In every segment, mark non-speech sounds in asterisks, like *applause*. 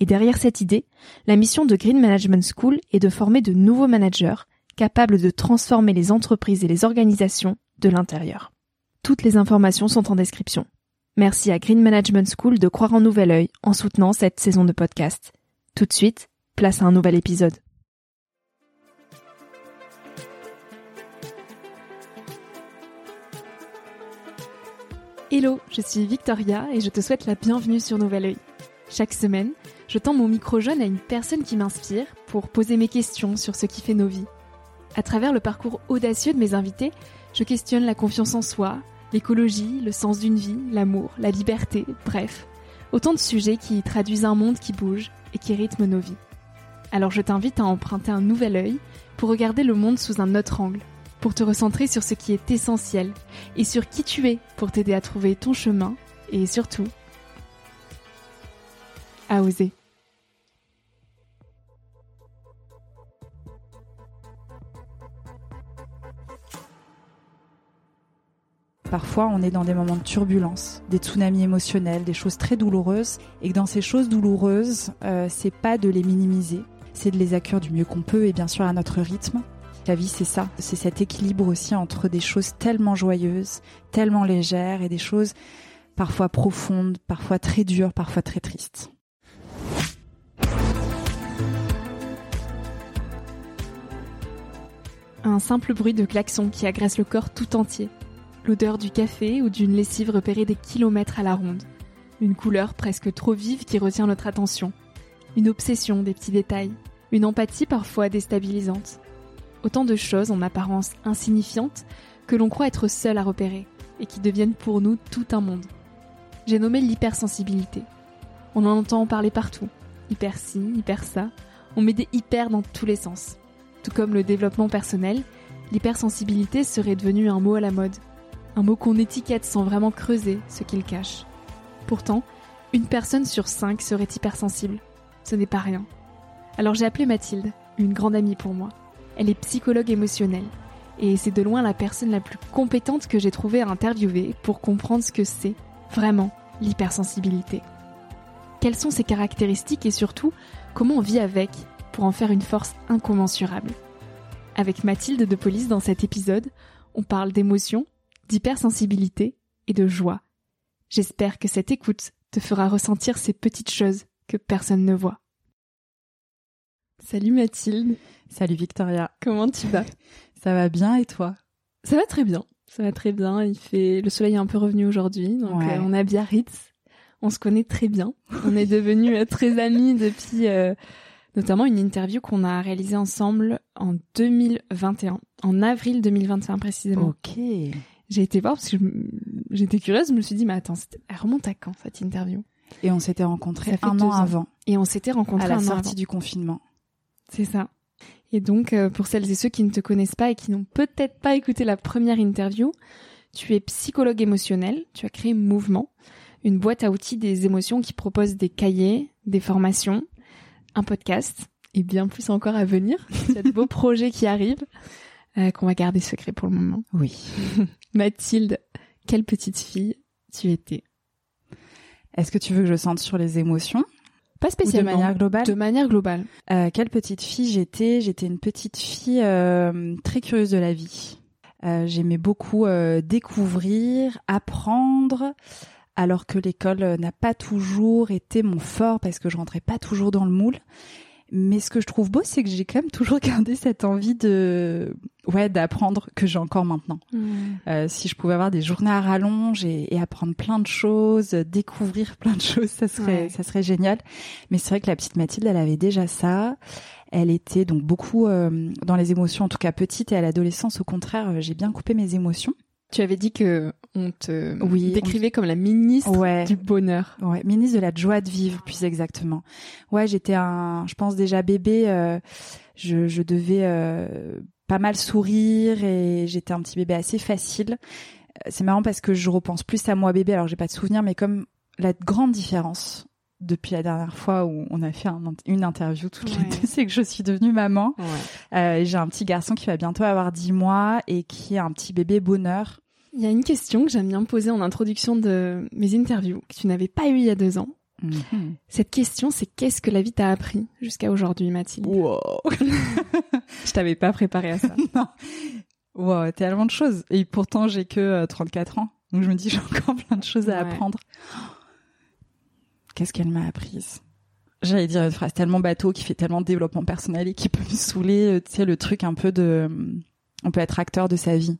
et derrière cette idée, la mission de Green Management School est de former de nouveaux managers capables de transformer les entreprises et les organisations de l'intérieur. Toutes les informations sont en description. Merci à Green Management School de croire en nouvel œil en soutenant cette saison de podcast. Tout de suite, place à un nouvel épisode. Hello, je suis Victoria et je te souhaite la bienvenue sur Nouvel Oeil. Chaque semaine, je tends mon micro jaune à une personne qui m'inspire pour poser mes questions sur ce qui fait nos vies. À travers le parcours audacieux de mes invités, je questionne la confiance en soi, l'écologie, le sens d'une vie, l'amour, la liberté, bref, autant de sujets qui traduisent un monde qui bouge et qui rythme nos vies. Alors je t'invite à emprunter un nouvel œil pour regarder le monde sous un autre angle, pour te recentrer sur ce qui est essentiel et sur qui tu es pour t'aider à trouver ton chemin et surtout à oser. Parfois, on est dans des moments de turbulence, des tsunamis émotionnels, des choses très douloureuses, et que dans ces choses douloureuses, euh, c'est pas de les minimiser, c'est de les accueillir du mieux qu'on peut et bien sûr à notre rythme. La vie, c'est ça, c'est cet équilibre aussi entre des choses tellement joyeuses, tellement légères et des choses parfois profondes, parfois très dures, parfois très tristes. Un simple bruit de klaxon qui agresse le corps tout entier l'odeur du café ou d'une lessive repérée des kilomètres à la ronde, une couleur presque trop vive qui retient notre attention, une obsession des petits détails, une empathie parfois déstabilisante. Autant de choses en apparence insignifiantes que l'on croit être seul à repérer et qui deviennent pour nous tout un monde. J'ai nommé l'hypersensibilité. On en entend parler partout. Hyper ci, hyper ça. On met des hyper dans tous les sens. Tout comme le développement personnel, l'hypersensibilité serait devenue un mot à la mode, un mot qu'on étiquette sans vraiment creuser ce qu'il cache. Pourtant, une personne sur cinq serait hypersensible. Ce n'est pas rien. Alors j'ai appelé Mathilde, une grande amie pour moi. Elle est psychologue émotionnelle. Et c'est de loin la personne la plus compétente que j'ai trouvé à interviewer pour comprendre ce que c'est vraiment l'hypersensibilité. Quelles sont ses caractéristiques et surtout comment on vit avec pour en faire une force incommensurable? Avec Mathilde de Police dans cet épisode, on parle d'émotions, d'hypersensibilité et de joie. J'espère que cette écoute te fera ressentir ces petites choses que personne ne voit. Salut Mathilde. Salut Victoria. Comment tu vas? Ça va bien et toi? Ça va très bien. Ça va très bien. Il fait le soleil est un peu revenu aujourd'hui, donc euh, on a Biarritz. On se connaît très bien. On est devenus euh, très amis depuis euh, notamment une interview qu'on a réalisée ensemble en 2021, en avril 2021 précisément. Ok j'ai été voir parce que j'étais curieuse. Je me suis dit, mais attends, elle remonte à quand cette interview? Et on s'était rencontrés un an avant. Et on s'était rencontrés à la sortie du confinement. C'est ça. Et donc, euh, pour celles et ceux qui ne te connaissent pas et qui n'ont peut-être pas écouté la première interview, tu es psychologue émotionnel. Tu as créé Mouvement, une boîte à outils des émotions qui propose des cahiers, des formations, un podcast et bien plus encore à venir. *laughs* Il y a de beaux projets qui arrivent. Euh, qu'on va garder secret pour le moment. Oui. *laughs* Mathilde, quelle petite fille tu étais Est-ce que tu veux que je sente sur les émotions? Pas spécialement. de manière globale? De manière globale. Euh, quelle petite fille j'étais? J'étais une petite fille euh, très curieuse de la vie. J'aimais beaucoup découvrir, apprendre, alors que l'école n'a pas toujours été mon fort parce que je rentrais pas toujours dans le moule. Mais ce que je trouve beau, c'est que j'ai quand même toujours *laughs* gardé cette envie de, ouais, d'apprendre que j'ai encore maintenant. Euh, si je pouvais avoir des journées à rallonge et, apprendre plein de choses, découvrir plein de choses, ça serait, ça serait génial. Mais c'est vrai que la petite Mathilde, elle avait déjà ça. Elle était donc beaucoup euh, dans les émotions, en tout cas petite, et à l'adolescence, au contraire, euh, j'ai bien coupé mes émotions. Tu avais dit que on te décrivait comme la ministre du bonheur. Ouais, ministre de la joie de vivre, plus exactement. Ouais, j'étais un, je pense déjà bébé. Euh, je, je, devais euh, pas mal sourire et j'étais un petit bébé assez facile. Euh, c'est marrant parce que je repense plus à moi bébé, alors j'ai pas de souvenir, mais comme la grande différence depuis la dernière fois où on a fait une interview toutes les deux, *laughs* c'est que je suis devenue maman. Euh, j'ai un petit garçon qui va bientôt avoir 10 mois et qui est un petit bébé bonheur. Il y a une question que j'aime bien poser en introduction de mes interviews que tu n'avais pas eu il y a deux ans. Mhm. Cette question, c'est qu'est-ce que la vie t'a appris jusqu'à aujourd'hui, Mathilde? Wow *laughs* Je t'avais pas préparé à ça. *laughs* non. Wow, tellement de choses. Et pourtant, j'ai que 34 euh, ans. Donc je me dis, j'ai encore plein de choses à apprendre qu'est-ce qu'elle m'a apprise? J'allais dire une phrase tellement bateau qui fait tellement de développement personnel et qui peut me saouler, euh, tu sais, le truc un peu de... Euh, on peut être acteur de sa vie.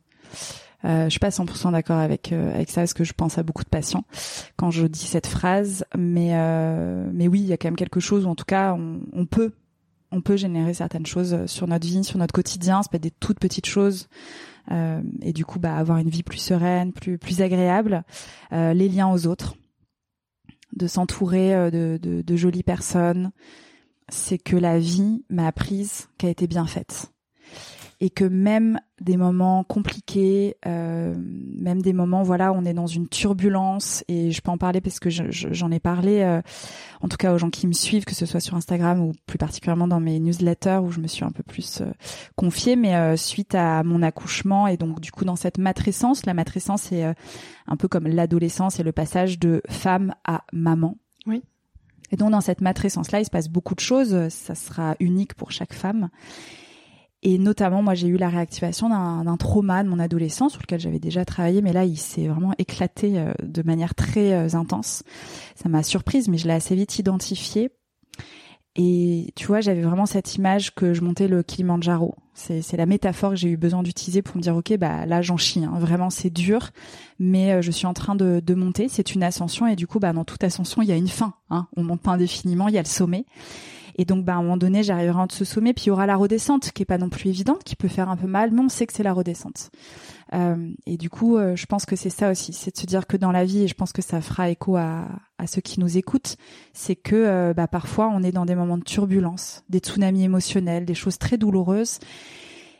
Euh, je suis pas 100% d'accord avec avec ça parce que je pense à beaucoup de patients quand je dis cette phrase mais mais oui il y a quand même quelque chose où en tout cas on, on, peut on peut générer certaines choses sur notre vie sur notre quotidien peut être des toutes petites choses et du coup bah avoir une vie plus sereine plus plus agréable les liens aux autres de s'entourer euh, de, jolies personnes, c'est que la vie m'a apprise qu'elle était bien faite et que même des moments compliqués, euh, même des moments voilà, on est dans une turbulence et je peux en parler parce que j'en ai parlé, euh, en tout cas aux gens qui me suivent, que ce soit sur Instagram ou plus particulièrement dans mes newsletters où je me suis un peu plus euh, confiée, mais euh, suite à mon accouchement et donc du coup dans cette matrescence, la matrescence c'est un peu comme l'adolescence et le passage de femme à maman. Oui. Et donc dans cette matrescence là, il se passe beaucoup de choses, ça sera unique pour chaque femme. Et notamment, moi, j'ai eu la réactivation d'un trauma de mon adolescence sur lequel j'avais déjà travaillé, mais là, il s'est vraiment éclaté euh, de manière très euh, intense. Ça m'a surprise, mais je l'ai assez vite identifié. Et tu vois, j'avais vraiment cette image que je montais le Kilimanjaro. C'est la métaphore que j'ai eu besoin d'utiliser pour me dire, ok, bah là, j'en chie. Hein. Vraiment, c'est dur, mais euh, je suis en train de, de monter. C'est une ascension, et du coup, bah dans toute ascension, il y a une fin. Hein. On monte pas indéfiniment, il y a le sommet. Et donc, bah, à un moment donné, j'arriverai en ce sommet, puis il y aura la redescente, qui est pas non plus évidente, qui peut faire un peu mal, mais on sait que c'est la redescente. Euh, et du coup, euh, je pense que c'est ça aussi, c'est de se dire que dans la vie, et je pense que ça fera écho à, à ceux qui nous écoutent, c'est que euh, bah, parfois on est dans des moments de turbulence, des tsunamis émotionnels, des choses très douloureuses,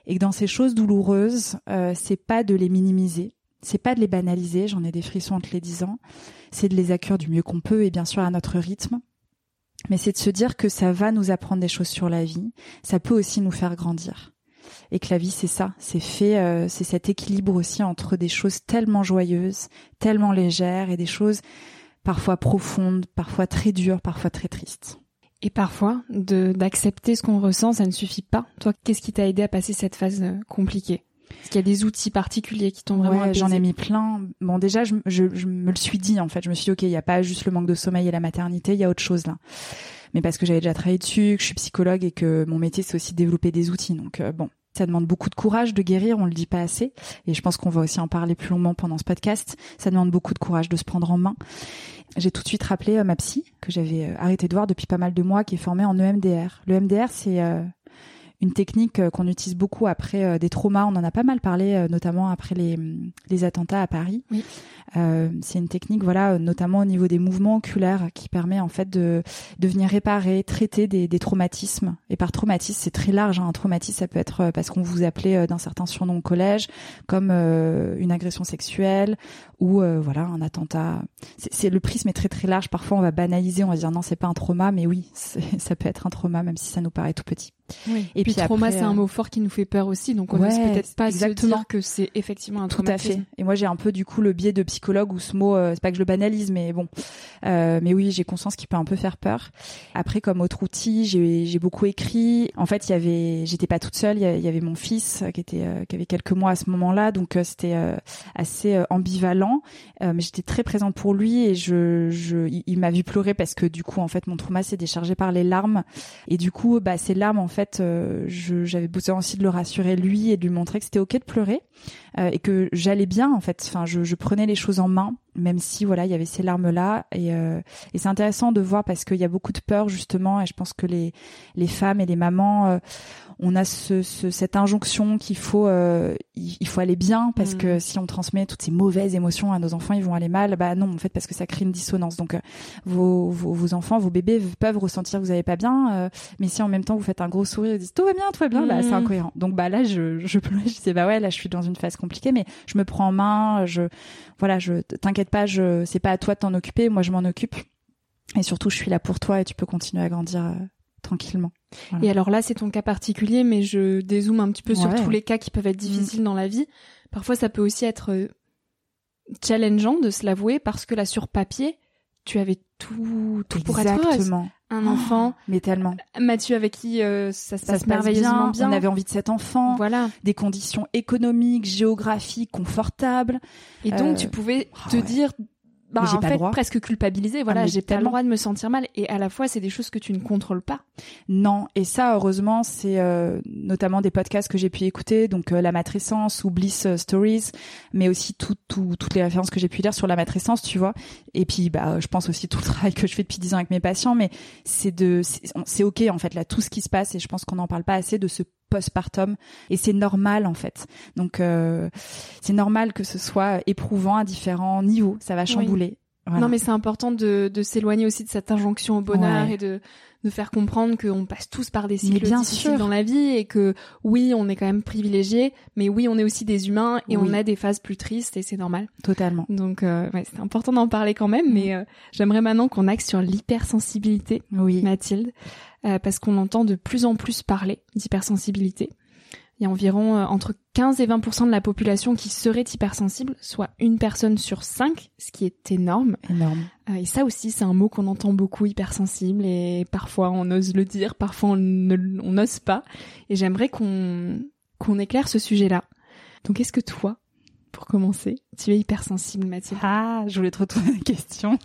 et que dans ces choses douloureuses, euh, c'est pas de les minimiser, c'est pas de les banaliser, j'en ai des frissons en te les disant, c'est de les accueillir du mieux qu'on peut et bien sûr à notre rythme mais c'est de se dire que ça va nous apprendre des choses sur la vie, ça peut aussi nous faire grandir. Et que la vie, c'est ça, c'est fait, euh, c'est cet équilibre aussi entre des choses tellement joyeuses, tellement légères et des choses parfois profondes, parfois très dures, parfois très tristes. Et parfois, d'accepter ce qu'on ressent, ça ne suffit pas. Toi, qu'est-ce qui t'a aidé à passer cette phase euh, compliquée? Est-ce qu'il y a des outils particuliers qui t'ont vraiment ouais, J'en ai mis plein. Bon, déjà, je, je, je, me le suis dit en fait. Je me suis dit, ok, il n'y a pas juste le manque de sommeil et la maternité, il y a autre chose là. Mais parce que j'avais déjà travaillé dessus, que je suis psychologue et que mon métier c'est aussi développer des outils. Donc euh, bon, ça demande beaucoup de courage de guérir, on le dit pas assez. Et je pense qu'on va aussi en parler plus longuement pendant ce podcast. Ça demande beaucoup de courage de se prendre en main. J'ai tout de suite rappelé euh, ma psy que j'avais euh, arrêté de voir depuis pas mal de mois, qui est formée en EMDR. Le EMDR, c'est une technique euh, qu'on utilise beaucoup après euh, des traumas. On en a pas mal parlé, euh, notamment après les, les attentats à Paris. Oui. Euh, c'est une technique, voilà, notamment au niveau des mouvements oculaires, qui permet en fait de, de venir réparer, traiter des, des traumatismes. Et par traumatisme, c'est très large. Hein. Un traumatisme, ça peut être parce qu'on vous appelait d'un certain surnom au collège, comme une agression sexuelle ou voilà un attentat. C'est le prisme est très très large. Parfois, on va banaliser, on va dire non, c'est pas un trauma, mais oui, *laughs* ça peut être un trauma, même si ça nous paraît tout petit. Et puis, trauma, c'est un mot fort qui nous fait peur aussi, donc on ne sait peut-être pas exactement. se dire que c'est effectivement un Tout à fait. Et moi, j'ai un peu du coup le biais de psychologue où ce mot, c'est pas que je le banalise, mais bon, mais oui, j'ai conscience qu'il peut un peu faire peur. Après, comme autre outil, j'ai beaucoup écrit. En fait, il y avait, j'étais pas toute seule, il y avait mon fils qui était, qui avait quelques mois à ce moment-là, donc c'était assez ambivalent, mais j'étais très présente pour lui et je, je il, m'a vu pleurer parce que du coup en fait mon trauma s'est déchargé par les larmes et du coup bah ces larmes en fait euh, j'avais besoin aussi de le rassurer lui et de lui montrer que c'était ok de pleurer euh, et que j'allais bien en fait. Enfin je, je, prenais les choses en main même si voilà il y avait ces larmes là et, euh, et c'est intéressant de voir parce qu'il y a beaucoup de peur justement et je pense que les les femmes et les mamans on a ce, cette injonction qu'il faut euh, il, faut aller bien parce que mm. si on transmet toutes ces mauvaises émotions à nos enfants, ils vont aller mal. Bah non, en fait parce que ça crée une dissonance. Donc euh, vos, vos, enfants, vos bébés peuvent ressentir que vous n'allez pas bien, euh, mais si en même temps vous faites un gros sourire et dites tout va bien, tout va bien, bah c'est mm. incohérent. Donc bah là je je *laughs* je disais bah ouais là je suis dans une phase compliquée, mais je me prends en main, je voilà, je t'inquiète pas, je c'est pas à toi de t'en occuper, moi je m'en occupe. Et surtout, je suis là pour toi et tu peux continuer à grandir tranquillement. Et alors là, c'est ton cas particulier, mais je dézoome un petit peu sur tous les cas qui peuvent être difficiles mm. dans la vie. Parfois, ça peut aussi être euh, challengeant de se l'avouer parce que là, sur papier, tu avais tout, tout pour être heureuse. Un enfant. *gasps* mais tellement. Mathieu avec qui euh, ça se passe merveilleusement bien. On avait envie de cet enfant. Voilà. Des conditions économiques, géographiques, confortables. Et donc, tu euh, pouvais te oh, dire bah, en fait, presque culpabilisé. Voilà, ah, j'ai pas le droit de me sentir mal. Et à la fois, c'est des choses que tu ne contrôles pas. Non. Et ça, heureusement, c'est euh, notamment des podcasts que j'ai pu écouter, donc euh, la matrescence ou Bliss euh, Stories, mais aussi tout, tout, toutes les références que j'ai pu lire sur la matrescence, tu vois. Et puis, bah, je pense aussi tout le *laughs* travail que je fais depuis dix ans avec mes patients, mais c'est de, c'est ok en fait là, tout ce qui se passe. Et je pense qu'on n'en parle pas assez de ce postpartum et c'est normal en fait. Donc euh, c'est normal que ce soit éprouvant à différents niveaux, ça va chambouler. Non mais c'est important de, de s'éloigner aussi de cette injonction au bonheur et de de faire comprendre qu'on passe tous par des cycles bien difficiles dans la vie et que oui, on est quand même privilégié, mais oui, on est aussi des humains et on a des phases plus tristes et c'est normal. Totalement. Donc euh, ouais, c'est important d'en parler quand même, mais euh, j'aimerais maintenant qu'on axe sur l'hypersensibilité, oui. Mathilde. Euh, parce qu'on entend de plus en plus parler d'hypersensibilité. Il y a environ euh, entre 15 et 20% de la population qui serait hypersensible, soit une personne sur cinq, ce qui est énorme. Énorme. Euh, et ça aussi, c'est un mot qu'on entend beaucoup, hypersensible, et parfois on ose le dire, parfois on n'ose pas. Et j'aimerais qu'on qu'on éclaire ce sujet-là. Donc, est-ce que toi, pour commencer, tu es hypersensible, Mathilde? Ah, je voulais te retourner la question.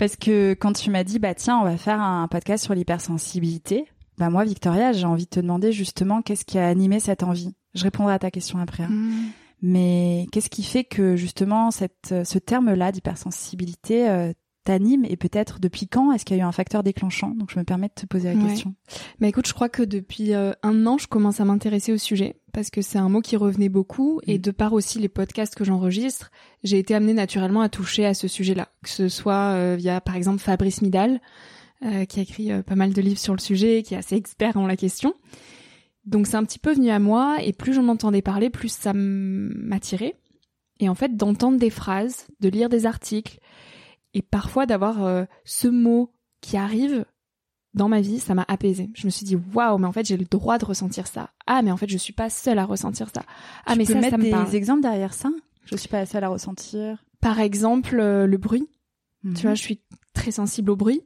Parce que quand tu m'as dit, bah tiens, on va faire un podcast sur l'hypersensibilité, bah moi, Victoria, j'ai envie de te demander justement qu'est-ce qui a animé cette envie? Je répondrai à ta question après. Hein. Hmm. Mais qu'est-ce qui fait que justement cette, ce terme-là d'hypersensibilité euh, t'anime et peut-être depuis quand? Est-ce qu'il y a eu un facteur déclenchant? Donc je me permets de te poser la question. Mais écoute, je crois que depuis euh, un an, je commence à m'intéresser au sujet parce que c'est un mot qui revenait beaucoup et mm. de par aussi les podcasts que j'enregistre, j'ai été amenée naturellement à toucher à ce sujet-là, que ce soit euh, via par exemple Fabrice Midal euh, qui a écrit pas mal de livres sur le sujet, qui est assez expert en la question. Donc c'est un petit peu venu à moi et plus j'en entendais parler, plus ça m'attirait. Et en fait, d'entendre des phrases, de lire des articles et parfois d'avoir euh, ce mot qui arrive dans ma vie, ça m'a apaisé. Je me suis dit waouh, mais en fait j'ai le droit de ressentir ça. Ah, mais en fait je suis pas seule à ressentir ça. Ah, mais ça, mettre ça me des exemples derrière ça? Je suis pas seule à ressentir. Par exemple, euh, le bruit. Tu vois, mhm. je suis très sensible au bruit.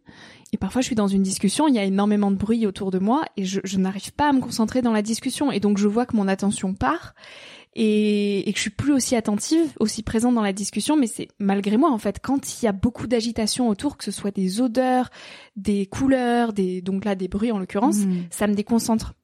Et parfois, je suis dans une discussion, il y a énormément de bruit autour de moi et je, je n'arrive pas à me concentrer dans la discussion. Et donc, je vois que mon attention part et, et, que je suis plus aussi attentive, aussi présente dans la discussion, mais c'est malgré moi en fait. Quand il y a beaucoup d'agitation autour, que ce soit des odeurs, des couleurs, des donc là des bruits en l'occurrence, hmm. ça me déconcentre.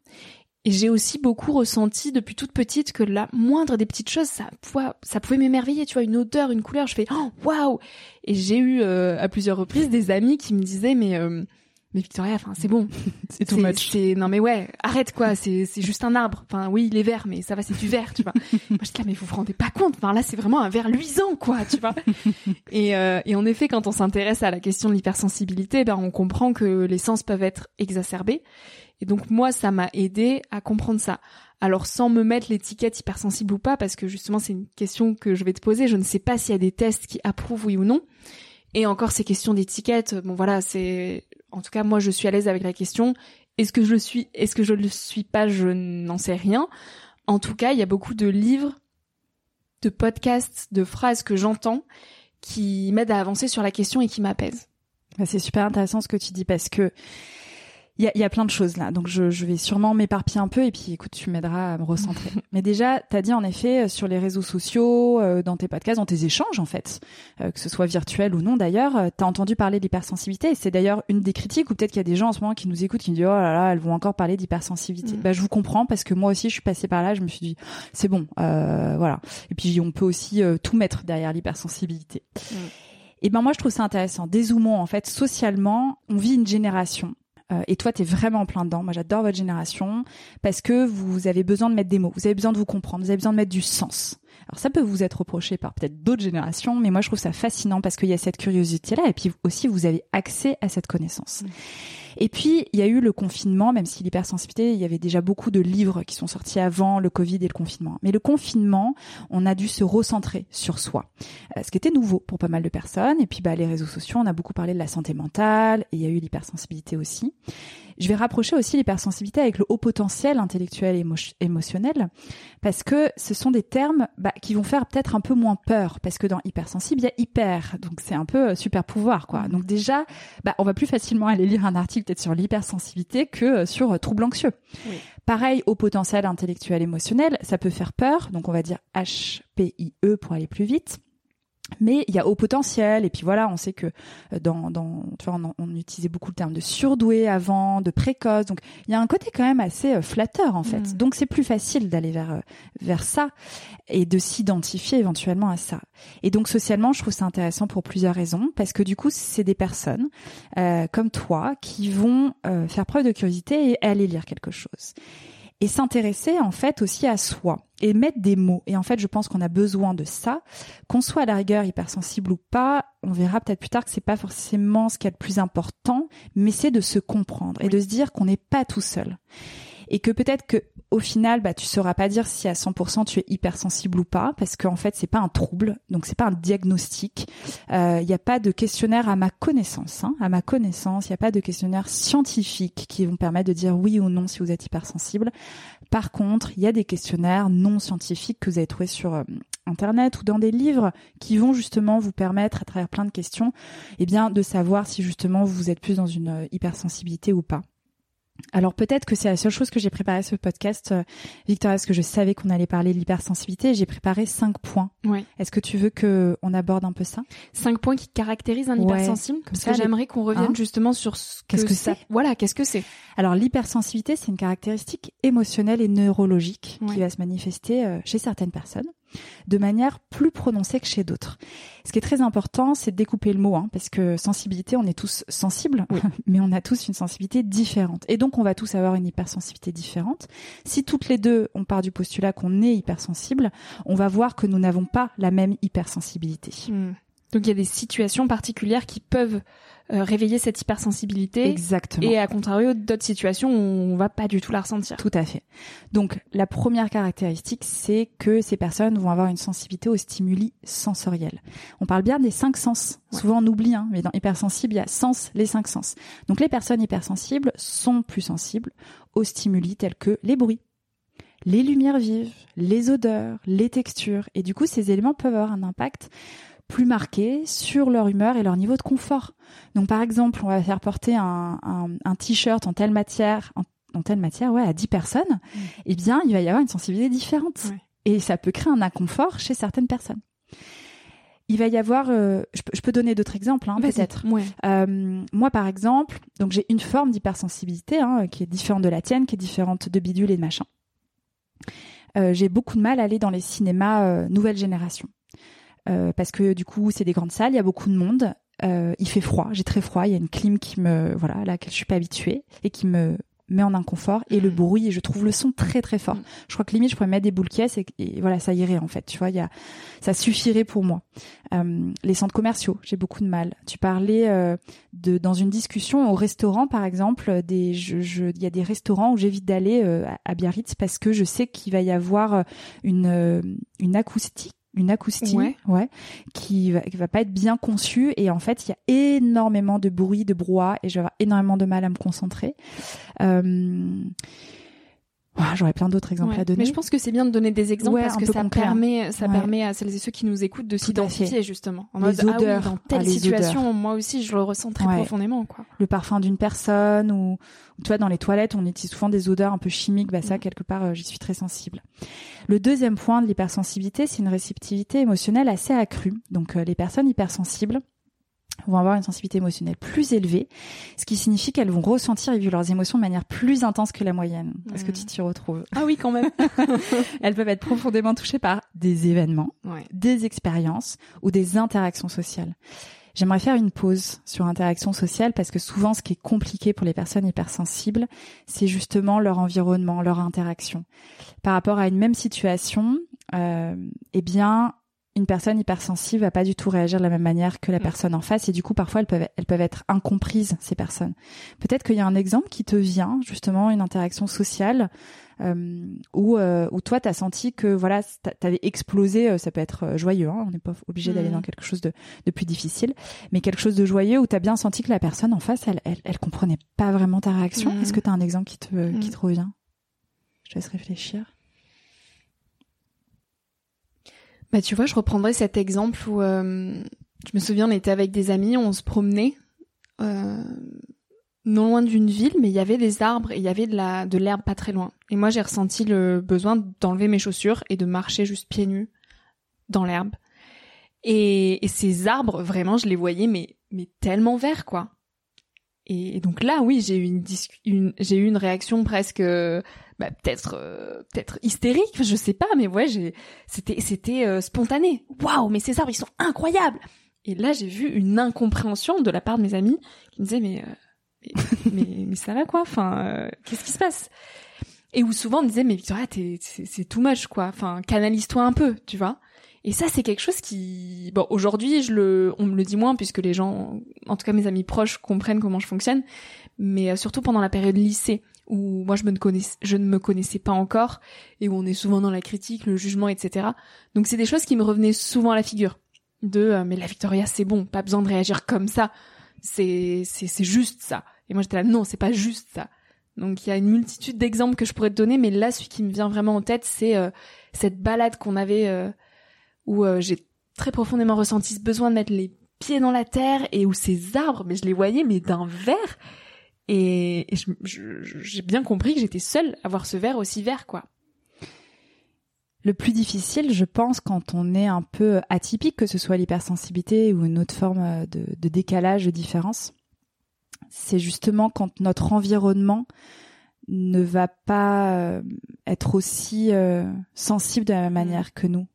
Et j'ai aussi beaucoup ressenti depuis toute petite que la moindre des petites choses, ça pouvait, ça pouvait m'émerveiller. Tu vois, une odeur, une couleur, je fais oh waouh. Et j'ai eu euh, à plusieurs reprises des amis qui me disaient mais euh, mais Victoria, enfin c'est bon, *laughs* c'est too much. non mais ouais, arrête quoi, c'est c'est juste un arbre. Enfin oui, il est vert, mais ça va, c'est du vert, tu vois. *laughs* Moi je dis là mais vous vous rendez pas compte? Enfin là c'est vraiment un vert luisant quoi, tu vois. *laughs* et euh, et en effet quand on s'intéresse à la question de l'hypersensibilité, ben on comprend que les sens peuvent être exacerbés. Et donc moi ça m'a aidé à comprendre ça. Alors sans me mettre l'étiquette hypersensible ou pas, parce que justement c'est une question que je vais te poser. Je ne sais pas s'il y a des tests qui approuvent oui ou non. Et encore ces questions d'étiquette, bon voilà, c'est en tout cas, moi, je suis à l'aise avec la question Est-ce que je le suis Est-ce que je le suis pas? Je n'en sais rien. En tout cas, il y a beaucoup de livres, de podcasts, de phrases que j'entends qui m'aident à avancer sur la question et qui m'apaisent. Bah, c'est super intéressant ce que tu dis parce que il y a, y a, plein de choses là, donc je, je vais sûrement m'éparpiller un peu et puis écoute, tu m'aideras à me recentrer. *laughs* Mais déjà, tu as dit en effet euh, sur les réseaux sociaux, euh, dans tes podcasts, dans tes échanges en fait, euh, que ce soit virtuel ou non d'ailleurs, euh, tu as entendu parler d'hypersensibilité et c'est d'ailleurs une des critiques ou peut-être qu'il y a des gens en ce moment qui nous écoutent qui me disent oh là là, elles vont encore parler d'hypersensibilité. Mm. Bah je vous comprends parce que moi aussi je suis passée par là, je me suis dit c'est bon, voilà. Et puis on peut aussi tout mettre derrière l'hypersensibilité. Mm. Et ben moi je trouve ça intéressant. Dézoomons en fait socialement, on vit une génération euh, et toi, tu es vraiment en plein dedans. Moi, j'adore votre génération parce que vous avez besoin de mettre des mots, vous avez besoin de vous comprendre, vous avez besoin de mettre du sens. Alors ça peut vous être reproché par peut-être d'autres générations, mais moi je trouve ça fascinant parce qu'il y a cette curiosité-là et puis aussi vous avez accès à cette connaissance. Mmh. Et puis, il y a eu le confinement, même si l'hypersensibilité, il y avait déjà beaucoup de livres qui sont sortis avant le Covid et le confinement. Mais le confinement, on a dû se recentrer sur soi, euh, ce qui était nouveau pour pas mal de personnes. Et puis, bah, les réseaux sociaux, on a beaucoup parlé de la santé mentale et il y a eu l'hypersensibilité aussi. Je vais rapprocher aussi l'hypersensibilité avec le haut potentiel intellectuel et émotionnel, parce que ce sont des termes bah, qui vont faire peut-être un peu moins peur, parce que dans hypersensible, il y a hyper, donc c'est un peu euh, super pouvoir, quoi. Donc déjà, bah, on va plus facilement aller lire un article peut-être sur l'hypersensibilité que euh, sur euh, trouble anxieux. Oui. Pareil, au potentiel intellectuel émotionnel, ça peut faire peur, donc on va dire HPIE pour aller plus vite mais il y a haut potentiel. Et puis voilà on sait que euh, dans, dans tu vois on, on, utilisait beaucoup le terme de surdoué avant de précoce. Donc il y a un côté quand même assez euh, flatteur en fait. Mm. donc c'est plus facile d'aller vers euh, vers ça et de s'identifier éventuellement à ça. Et donc socialement je trouve ça intéressant pour plusieurs raisons. Parce que du coup c'est des personnes euh, comme toi qui vont euh, faire preuve de curiosité et aller lire quelque chose et s'intéresser en fait aussi à soi et mettre des mots. Et en fait, je pense qu'on a besoin de ça, qu'on soit à la rigueur hypersensible ou pas. On verra peut-être plus tard que c'est pas forcément ce qui est le plus important, mais c'est de se comprendre et de se dire qu'on n'est pas tout seul et que peut-être que au final, bah, tu sauras pas dire si à 100% tu es hypersensible ou pas, parce qu'en fait, c'est pas un trouble, donc c'est pas un diagnostic. Il euh, n'y a pas de questionnaire à ma connaissance. Hein, à ma connaissance, il n'y a pas de questionnaire scientifique qui vont permettre de dire oui ou non si vous êtes hypersensible. Par contre, il y a des questionnaires non scientifiques que vous avez trouvés sur euh, internet ou dans des livres qui vont justement vous permettre à travers plein de questions, eh bien, de savoir si justement vous êtes plus dans une euh, hypersensibilité ou pas. Alors peut-être que c'est la seule chose que j'ai préparé ce podcast, euh, Victoria, parce que je savais qu'on allait parler de l'hypersensibilité. J'ai préparé cinq points. Ouais. Est-ce que tu veux que on aborde un peu ça? Cinq points qui caractérisent un ouais. hypersensible. Comme ça, j'aimerais qu'on revienne hein justement sur ce qu'est-ce que c'est? Voilà, qu'est-ce que c'est? Alors l'hypersensibilité, c'est une caractéristique émotionnelle et neurologique ouais. qui va se manifester euh, chez certaines personnes de manière plus prononcée que chez d'autres. Ce qui est très important, c'est de découper le mot, hein, parce que sensibilité, on est tous sensibles, oui. *laughs* mais on a tous une sensibilité différente. Et donc, on va tous avoir une hypersensibilité différente. Si toutes les deux, on part du postulat qu'on est hypersensible, on va voir que nous n'avons pas la même hypersensibilité. Mmh. Donc, il y a des situations particulières qui peuvent euh, réveiller cette hypersensibilité. Exactement. Et à contrario, d'autres situations où on va pas du tout la ressentir. Tout à fait. Donc, la première caractéristique, c'est que ces personnes vont avoir une sensibilité aux stimuli sensoriels. On parle bien des cinq sens. Ouais. Souvent, on oublie, hein, mais dans hypersensible, il y a sens, les cinq sens. Donc, les personnes hypersensibles sont plus sensibles aux stimuli tels que les bruits, les lumières vives, les odeurs, les textures. Et du coup, ces éléments peuvent avoir un impact plus marqués sur leur humeur et leur niveau de confort. Donc par exemple, on va faire porter un, un, un t-shirt en telle matière, en, en, telle matière, ouais, à 10 personnes, mmh. eh bien, il va y avoir une sensibilité différente. Ouais. Et ça peut créer un inconfort chez certaines personnes. Il va y avoir, euh, je, peux, je, peux, donner d'autres exemples, hein, peut-être. Ouais. Euh, moi, par exemple, donc j'ai une forme d'hypersensibilité hein, qui est différente de la tienne, qui est différente de bidule et de machin. Euh, j'ai beaucoup de mal à aller dans les cinémas euh, nouvelle génération. Euh, parce que du coup c'est des grandes salles, il y a beaucoup de monde, euh, il fait froid, j'ai très froid, il y a une clim qui me voilà à laquelle je suis pas habituée et qui me met en inconfort et le bruit et je trouve le son très très fort. Je crois que limite je pourrais mettre des boules caisses et, et, voilà ça irait en fait. Tu vois, il y a ça suffirait pour moi. Euh, les centres commerciaux, j'ai beaucoup de mal. Tu parlais de dans une discussion au restaurant par exemple, des je, je il y a des restaurants où j'évite d'aller euh, à Biarritz parce que je sais qu'il va y avoir une une acoustique une acoustie, ouais, qui va, qui va pas être bien conçue et en fait il y a énormément de bruit, de brouhaha et je vais avoir énormément de mal à me concentrer. Euh, J'aurais plein d'autres exemples à donner. Mais je pense que c'est bien de donner des exemples parce que ça permet, ça permet à celles et ceux qui nous écoutent de s'identifier justement. En les mode, odeurs, ah oui, dans telle ah, situation, moi aussi, je le ressens très profondément. Quoi. Le parfum d'une personne ou, tu vois, dans les toilettes, on utilise souvent des odeurs un peu chimiques. Bah ça, mm. quelque part, euh, j'y suis très sensible. Le deuxième point de l'hypersensibilité, c'est une réceptivité émotionnelle assez accrue. Donc, euh, les personnes hypersensibles vont avoir une sensibilité émotionnelle plus élevée, ce qui signifie qu'elles vont ressentir et vivre leurs émotions de manière plus intense que la moyenne. Est-ce que tu t'y retrouves? Ah oui, quand même. *laughs* *laughs* elles peuvent être profondément touchées par des événements, des expériences ou des interactions sociales. J'aimerais faire une pause sur interaction sociale parce que souvent ce qui est compliqué pour les personnes hypersensibles, c'est justement leur environnement, leur interaction. Par rapport à une même situation, euh, eh bien, une personne hypersensible va pas du tout réagir de la même manière que la mm. personne en face et du coup parfois elles peuvent elles peuvent être incomprises ces personnes. Peut-être qu'il y a un exemple qui te vient justement une interaction sociale euh, où euh, où toi tu as senti que voilà t'avais explosé euh, ça peut être joyeux hein, on n'est pas obligé d'aller mm. dans quelque chose de, de plus difficile mais quelque chose de joyeux où tu as bien senti que la personne en face elle elle, elle comprenait pas vraiment ta réaction. Mm. Est-ce que tu as un exemple qui te qui te revient? Je te laisse réfléchir. Bah tu vois, je reprendrai cet exemple où euh, je me souviens, on était avec des amis, on se promenait euh, non loin d'une ville, mais il y avait des arbres et il y avait de la de l'herbe pas très loin. Et moi, j'ai ressenti le besoin d'enlever mes chaussures et de marcher juste pieds nus dans l'herbe. Et, et, ces arbres, vraiment, je les voyais, mais mais tellement verts, quoi. Et, donc là, oui, j'ai eu une, une j'ai eu une réaction presque bah, peut-être euh, peut-être hystérique, je sais pas, mais ouais, j'ai c'était c'était euh, spontané. Waouh, mais ces arbres ils sont incroyables. Et là, j'ai vu une incompréhension de la part de mes amis qui me disaient mais euh, mais, mais, ça va quoi? Enfin, qu'est-ce qui se passe? Et où souvent on me disait mais Victoria, c'est too much quoi. Enfin, canalise-toi un peu, tu vois? Et ça, c'est quelque chose qui, bon, aujourd'hui, je le, on me le dit moins puisque les gens, en tout cas mes amis proches, comprennent comment je fonctionne, mais surtout pendant la période lycée où moi je me connaissais, je ne me connaissais pas encore et où on est souvent dans la critique, le jugement, etc. Donc c'est des choses qui me revenaient souvent à la figure. De euh, mais la Victoria c'est bon, pas besoin de réagir comme ça, c'est c'est c'est juste ça. Et moi j'étais là non c'est pas juste ça. Donc il y a une multitude d'exemples que je pourrais te donner, mais là celui qui me vient vraiment en tête c'est euh, cette balade qu'on avait euh, où j'ai très profondément ressenti ce besoin de mettre les pieds dans la terre et où ces arbres, mais je les voyais mais d'un verre et, j'ai bien compris que j'étais seule à voir ce verre aussi vert, quoi. Le plus difficile, je pense, quand on est un peu atypique, que ce soit l'hypersensibilité ou une autre forme de, décalage, de différence, c'est justement quand notre environnement ne va pas euh, être aussi euh, sensible de la même manière que nous.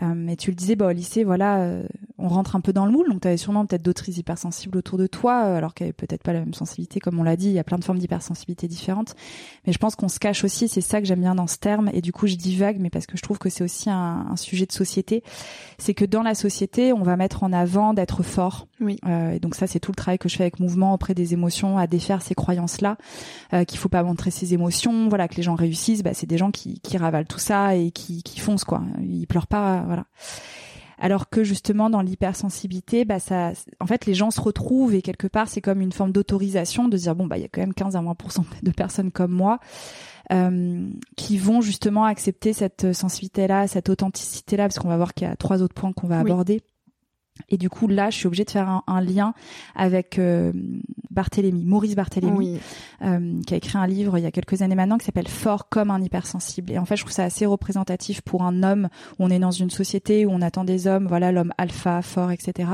Euh, et tu le disais, bah, au lycée, voilà, euh, on rentre un peu dans le moule, donc tu avais sûrement peut-être d'autres hypersensibles autour de toi, euh, alors qu'elle avait peut-être pas la même sensibilité, comme on l'a dit, il y a plein de formes d'hypersensibilité différentes. Mais je pense qu'on se cache aussi, c'est ça que j'aime bien dans ce terme, et du coup je dis vague, mais parce que je trouve que c'est aussi un, un, sujet de société, c'est que dans la société, on va mettre en avant d'être fort. Oui. et donc ça, c'est tout le travail que je fais avec Mouvement auprès des émotions, à défaire ces croyances-là, qu'il faut pas montrer ses émotions, voilà, que les gens réussissent, bah, c'est des gens qui, qui ravalent tout ça et qui, qui foncent, quoi. Ils pleurent pas voilà. Alors que justement dans l'hypersensibilité, bah ça, en fait, les gens se retrouvent et quelque part c'est comme une forme d'autorisation de dire bon bah il y a quand même 15 à 20% de personnes comme moi euh, qui vont justement accepter cette sensibilité-là, cette authenticité-là, parce qu'on va voir qu'il y a trois autres points qu'on va aborder. Et du coup, là, je suis obligée de faire un, lien avec euh, Barthélemy, Maurice Barthélemy, euh, qui a écrit un livre il y a quelques années maintenant qui s'appelle Fort comme un hypersensible. Et en fait, je trouve ça assez représentatif pour un homme où on est dans une société où on attend des hommes, voilà, l'homme alpha, fort, etc.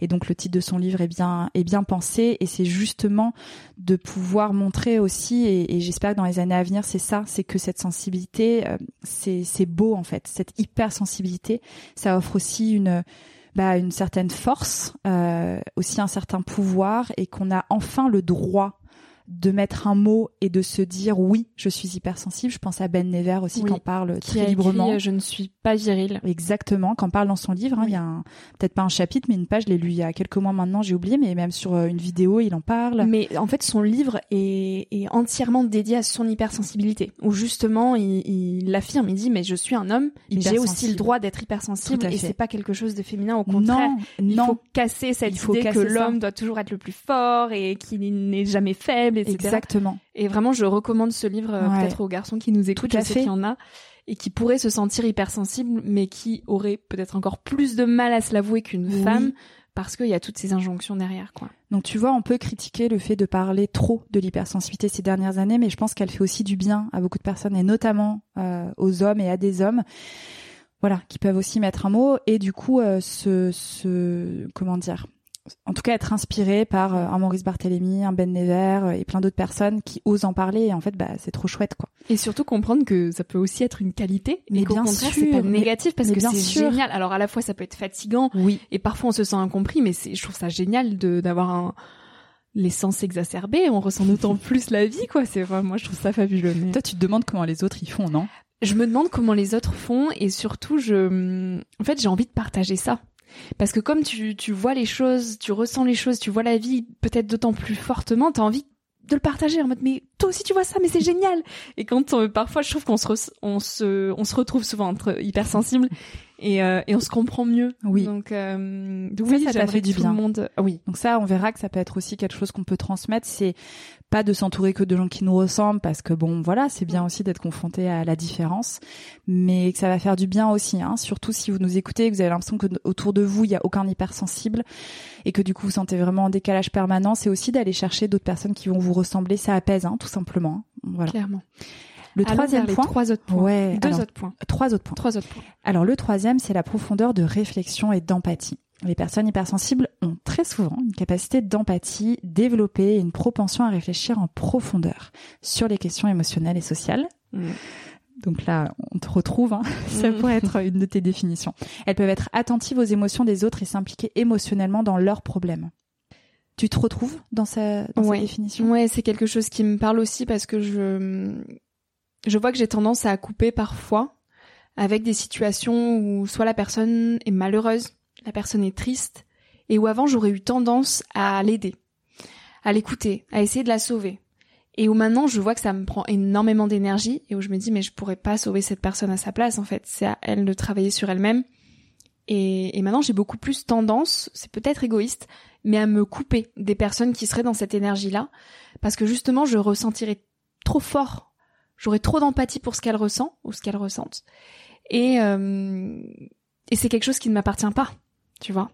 Et donc, le titre de son livre est bien, est bien pensé. Et c'est justement de pouvoir montrer aussi, et, j'espère que dans les années à venir, c'est ça, c'est que cette sensibilité, euh, c'est beau en fait. Cette hypersensibilité, ça offre aussi une bah, une certaine force, euh, aussi un certain pouvoir, et qu'on a enfin le droit de mettre un mot et de se dire oui, je suis hypersensible. Je pense à Ben Never aussi Oui, qui en parle Qui très a écrit, librement. euh, Je ne suis pas viril. Exactement, qu'en parle dans son livre. hein. Oui. Il y a un- peut-être pas un chapitre, mais une page. Je l'ai lu il y a quelques mois maintenant. J'ai oublié, mais même sur euh, une vidéo, il en parle. Mais en fait, son livre est, est entièrement dédié à son hypersensibilité. Où justement, il, il l'affirme, il dit mais je suis un homme, j'ai aussi le droit d'être hypersensible et c'est pas quelque chose de féminin. Au contraire, non, il non, faut casser cette Il faut idée que casser l'homme doit toujours être le plus fort et qu'il n'est jamais faible, etc. exactement. Et vraiment, je recommande ce livre euh, Ouais. peut-être aux garçons qui nous écoutent, Tout à y en a, et qui pourraient se sentir hypersensibles, mais qui auraient peut-être encore plus de mal à se l'avouer qu'une Oui. femme, parce qu'il y a toutes ces injonctions derrière, quoi. Donc tu vois, on peut critiquer le fait de parler trop de l'hypersensibilité ces dernières années, mais je pense qu'elle fait aussi du bien à beaucoup de personnes et notamment euh, aux hommes et à des hommes. Voilà, qui peuvent aussi mettre un mot et du coup euh, se, se comment dire, en tout cas être inspiré par euh, un Maurice Barthélémy, un Ben Never euh, et plein d'autres personnes qui osent en parler. Et en fait, bah c'est trop chouette quoi. Et surtout comprendre que ça peut aussi être une qualité, mais, bien contraire, sûr, c'est pas négatif, parce que c'est génial. Alors à la fois, ça peut être fatigant, Oui. et parfois on se sent incompris, mais c'est, je trouve ça génial de d'avoir un l'essence exacerbée, on ressent d'autant *laughs* plus la vie, quoi. C'est vraiment, moi, je trouve ça fabuleux. mais- Toi, tu te demandes comment les autres y font, non? Je me demande comment les autres font et surtout je en fait j'ai envie de partager ça parce que comme tu, vois les choses tu ressens les choses tu vois la vie peut-être d'autant plus fortement t'as envie de le partager en mode mais toi aussi tu vois ça mais c'est génial. Et quand euh, parfois je trouve qu'on se on se retrouve souvent entre hypersensibles et euh, et on se comprend mieux Oui. donc euh, donc Ça, oui ça t'a fait du bien. monde ah oui Donc ça, on verra que ça peut être aussi quelque chose qu'on peut transmettre. C'est pas de s'entourer que de gens qui nous ressemblent, parce que bon, voilà, c'est bien aussi d'être confronté à la différence, mais que ça va faire du bien aussi. Hein, surtout si vous nous écoutez et que vous avez l'impression que autour de vous il y a aucun hypersensible et que du coup vous sentez vraiment en décalage permanent, c'est aussi d'aller chercher d'autres personnes qui vont vous ressembler. Ça apaise, hein, tout simplement. Voilà. clairement Le Allons troisième point. trois autres points Ouais. deux alors, autres points Trois autres points. trois autres points Alors le troisième, c'est la profondeur de réflexion et d'empathie. Les personnes hypersensibles ont très souvent une capacité d'empathie développée et une propension à réfléchir en profondeur sur les questions émotionnelles et sociales. Mm. Donc là, on te retrouve, hein. *laughs* ça Mm. pourrait être une de tes définitions. Elles peuvent être attentives aux émotions des autres et s'impliquer émotionnellement dans leurs problèmes. Tu te retrouves dans, sa, dans Ouais. cette définition? Ouais, c'est quelque chose qui me parle aussi parce que je je vois que j'ai tendance à couper parfois avec des situations où soit la personne est malheureuse, la personne est triste et où avant j'aurais eu tendance à l'aider, à l'écouter, à essayer de la sauver. Et où maintenant je vois que ça me prend énormément d'énergie et où je me dis mais je pourrais pas sauver cette personne à sa place en fait, c'est à elle de travailler sur elle-même. Et, et maintenant j'ai beaucoup plus tendance, c'est peut-être égoïste, mais à me couper des personnes qui seraient dans cette énergie-là, parce que justement, je ressentirais trop fort, j'aurais trop d'empathie pour ce qu'elle ressent ou ce qu'elle ressente, et euh, et c'est quelque chose qui ne m'appartient pas, tu vois.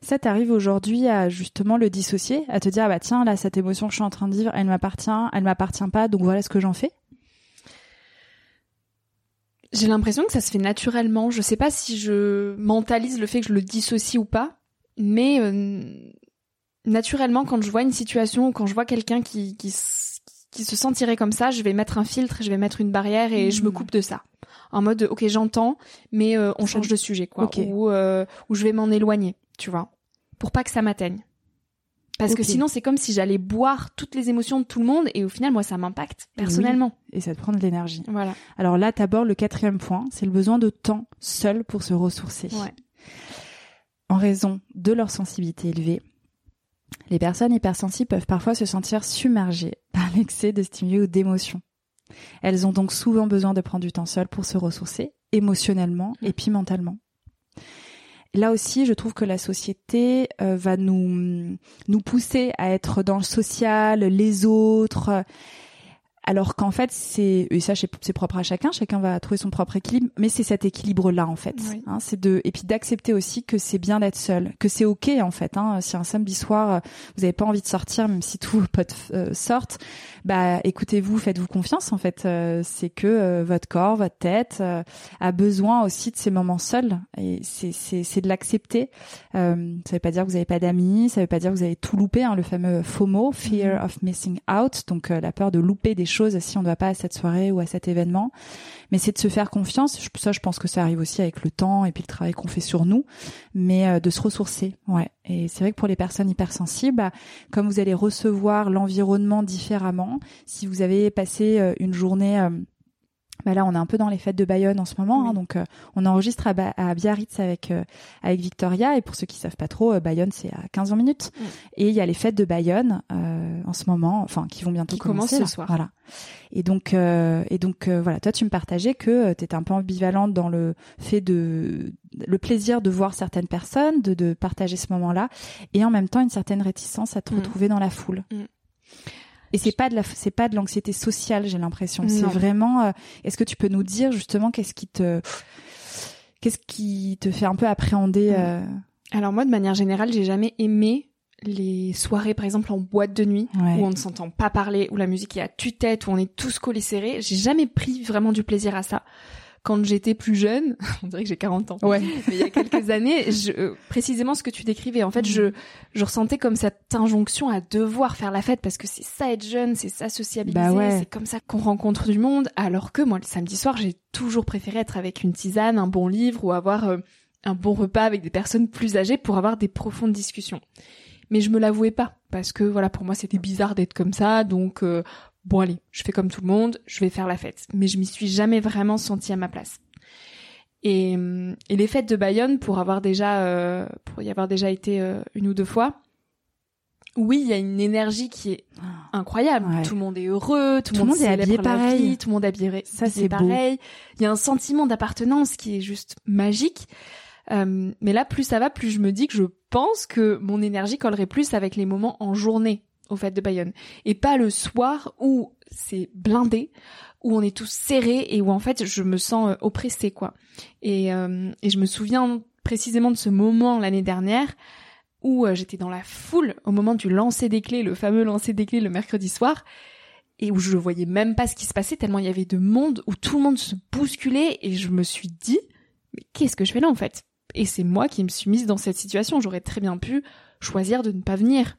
Ça t'arrive aujourd'hui à justement le dissocier, à te dire ah bah tiens là cette émotion que je suis en train de vivre, elle m'appartient, elle m'appartient pas, donc voilà ce que j'en fais? J'ai l'impression que ça se fait naturellement. Je sais pas si je mentalise le fait que je le dissocie ou pas, mais euh, naturellement, quand je vois une situation ou quand je vois quelqu'un qui, qui se sentirait comme ça, je vais mettre un filtre, je vais mettre une barrière et je me Mhm. coupe de ça. En mode, ok, j'entends, mais euh, on change de sujet, quoi. Ou, euh, ou je vais m'en éloigner, tu vois, pour pas que ça m'atteigne. Parce que sinon, c'est comme si j'allais boire toutes les émotions de tout le monde et au final, moi, ça m'impacte Oui. personnellement. Et ça te prend de l'énergie. Voilà. Alors là, t'abordes le quatrième point, c'est le besoin de temps seul pour se ressourcer. Ouais. En raison de leur sensibilité élevée, les personnes hypersensibles peuvent parfois se sentir submergées l'excès de stimuli ou d'émotions. Elles ont donc souvent besoin de prendre du temps seul pour se ressourcer, émotionnellement et puis mentalement. Là aussi, je trouve que la société euh, va nous nous pousser à être dans le social, les autres, alors qu'en fait c'est et ça c'est propre à chacun, chacun va trouver son propre équilibre, mais c'est cet équilibre là en fait. Oui. Hein, c'est de et puis d'accepter aussi que c'est bien d'être seul, que c'est ok en fait. Hein, si un samedi soir vous avez pas envie de sortir, même si tous *laughs* vos potes euh, sortent, bah écoutez-vous, faites-vous confiance en fait. Euh, c'est que euh, votre corps, votre tête a besoin aussi de ces moments seuls et c'est c'est c'est de l'accepter. Ça veut pas dire que vous avez pas d'amis, ça veut pas dire que vous avez tout loupé, hein, le fameux FOMO, fear Mhm. of missing out, donc la peur de louper des choses si on ne va pas à cette soirée ou à cet événement. Mais c'est de se faire confiance. Ça, je pense que ça arrive aussi avec le temps et puis le travail qu'on fait sur nous, mais euh, de se ressourcer. Ouais. Et c'est vrai que pour les personnes hypersensibles, bah, comme vous allez recevoir l'environnement différemment, si vous avez passé euh, une journée euh, bah là, on est un peu dans les fêtes de Bayonne en ce moment, hein, donc euh, on enregistre à, Biarritz avec euh, avec Victoria. Et pour ceux qui savent pas trop, euh, Bayonne c'est à 15 minutes. Mm. Et il y a les fêtes de Bayonne en ce moment, enfin qui vont bientôt qui commencer. ce soir. Voilà. Et donc et donc voilà, toi tu me partageais que tu étais un peu ambivalente dans le fait de le plaisir de voir certaines personnes, de, de partager ce moment-là, et en même temps une certaine réticence à te mm. retrouver dans la foule. Mm. Et c'est pas de la, c'est pas de l'anxiété sociale, j'ai l'impression. C'est vraiment. Euh, est-ce que tu peux nous dire justement qu'est-ce qui te, qu'est-ce qui te fait un peu appréhender mm. euh... Alors moi, de manière générale, j'ai jamais aimé les soirées, par exemple en boîte de nuit, où on ne s'entend pas parler, où la musique est à tue-tête, où on est tous collés serrés. J'ai jamais pris vraiment du plaisir à ça quand j'étais plus jeune, *laughs* on dirait que j'ai 40 ans. Ouais. Mais il y a quelques années, je, euh, précisément ce que tu décrivais, en fait, je, je ressentais comme cette injonction à devoir faire la fête parce que c'est ça être jeune, c'est ça sociabiliser, bah c'est comme ça qu'on rencontre du monde. Alors que moi, le samedi soir, j'ai toujours préféré être avec une tisane, un bon livre ou avoir euh, un bon repas avec des personnes plus âgées pour avoir des profondes discussions. Mais je me l'avouais pas parce que voilà, pour moi, c'était bizarre d'être comme ça, donc euh, bon allez, je fais comme tout le monde, je vais faire la fête. Mais je m'y suis jamais vraiment sentie à ma place. Et, et les fêtes de Bayonne, pour avoir déjà, euh, pour y avoir déjà été euh, une ou deux fois, oui, il y a une énergie qui est incroyable. Tout le monde est heureux, tout, le monde, est habillé pareil, tout le monde est habillé, ça c'est pareil. Il y a un sentiment d'appartenance qui est juste magique. Euh, mais là, plus ça va, plus je me dis que je pense que mon énergie collerait plus avec les moments en journée au fait de Bayonne. Et pas le soir où c'est blindé où on est tous serrés et où en fait je me sens euh, oppressée quoi. Et, euh, et je me souviens précisément de ce moment l'année dernière où euh, j'étais dans la foule au moment du lancer des clés le fameux lancer des clés le mercredi soir et où je voyais même pas ce qui se passait tellement il y avait de monde où tout le monde se bousculait et je me suis dit mais qu'est-ce que je fais là en fait? Et c'est moi qui me suis mise dans cette situation. J'aurais très bien pu choisir de ne pas venir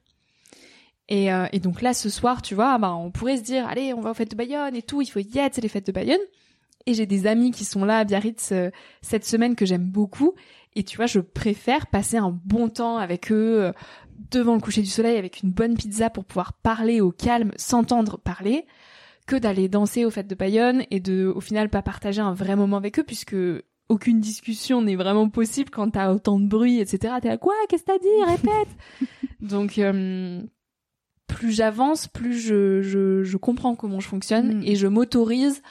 et, euh, et, donc là, ce soir, tu vois, bah, on pourrait se dire, allez, on va aux fêtes de Bayonne et tout, il faut y être, c'est les fêtes de Bayonne. Et j'ai des amis qui sont là à Biarritz euh, cette semaine que j'aime beaucoup. Et tu vois, je préfère passer un bon temps avec eux euh, devant le coucher du soleil avec une bonne pizza pour pouvoir parler au calme, s'entendre parler, que d'aller danser aux fêtes de Bayonne et de, au final, pas partager un vrai moment avec eux puisque aucune discussion n'est vraiment possible quand t'as autant de bruit, etc. T'es là, quoi? Qu'est-ce que t'as dit? Répète! *laughs* Donc, plus j'avance, plus je, je, je, comprends comment je fonctionne mm. et je m'autorise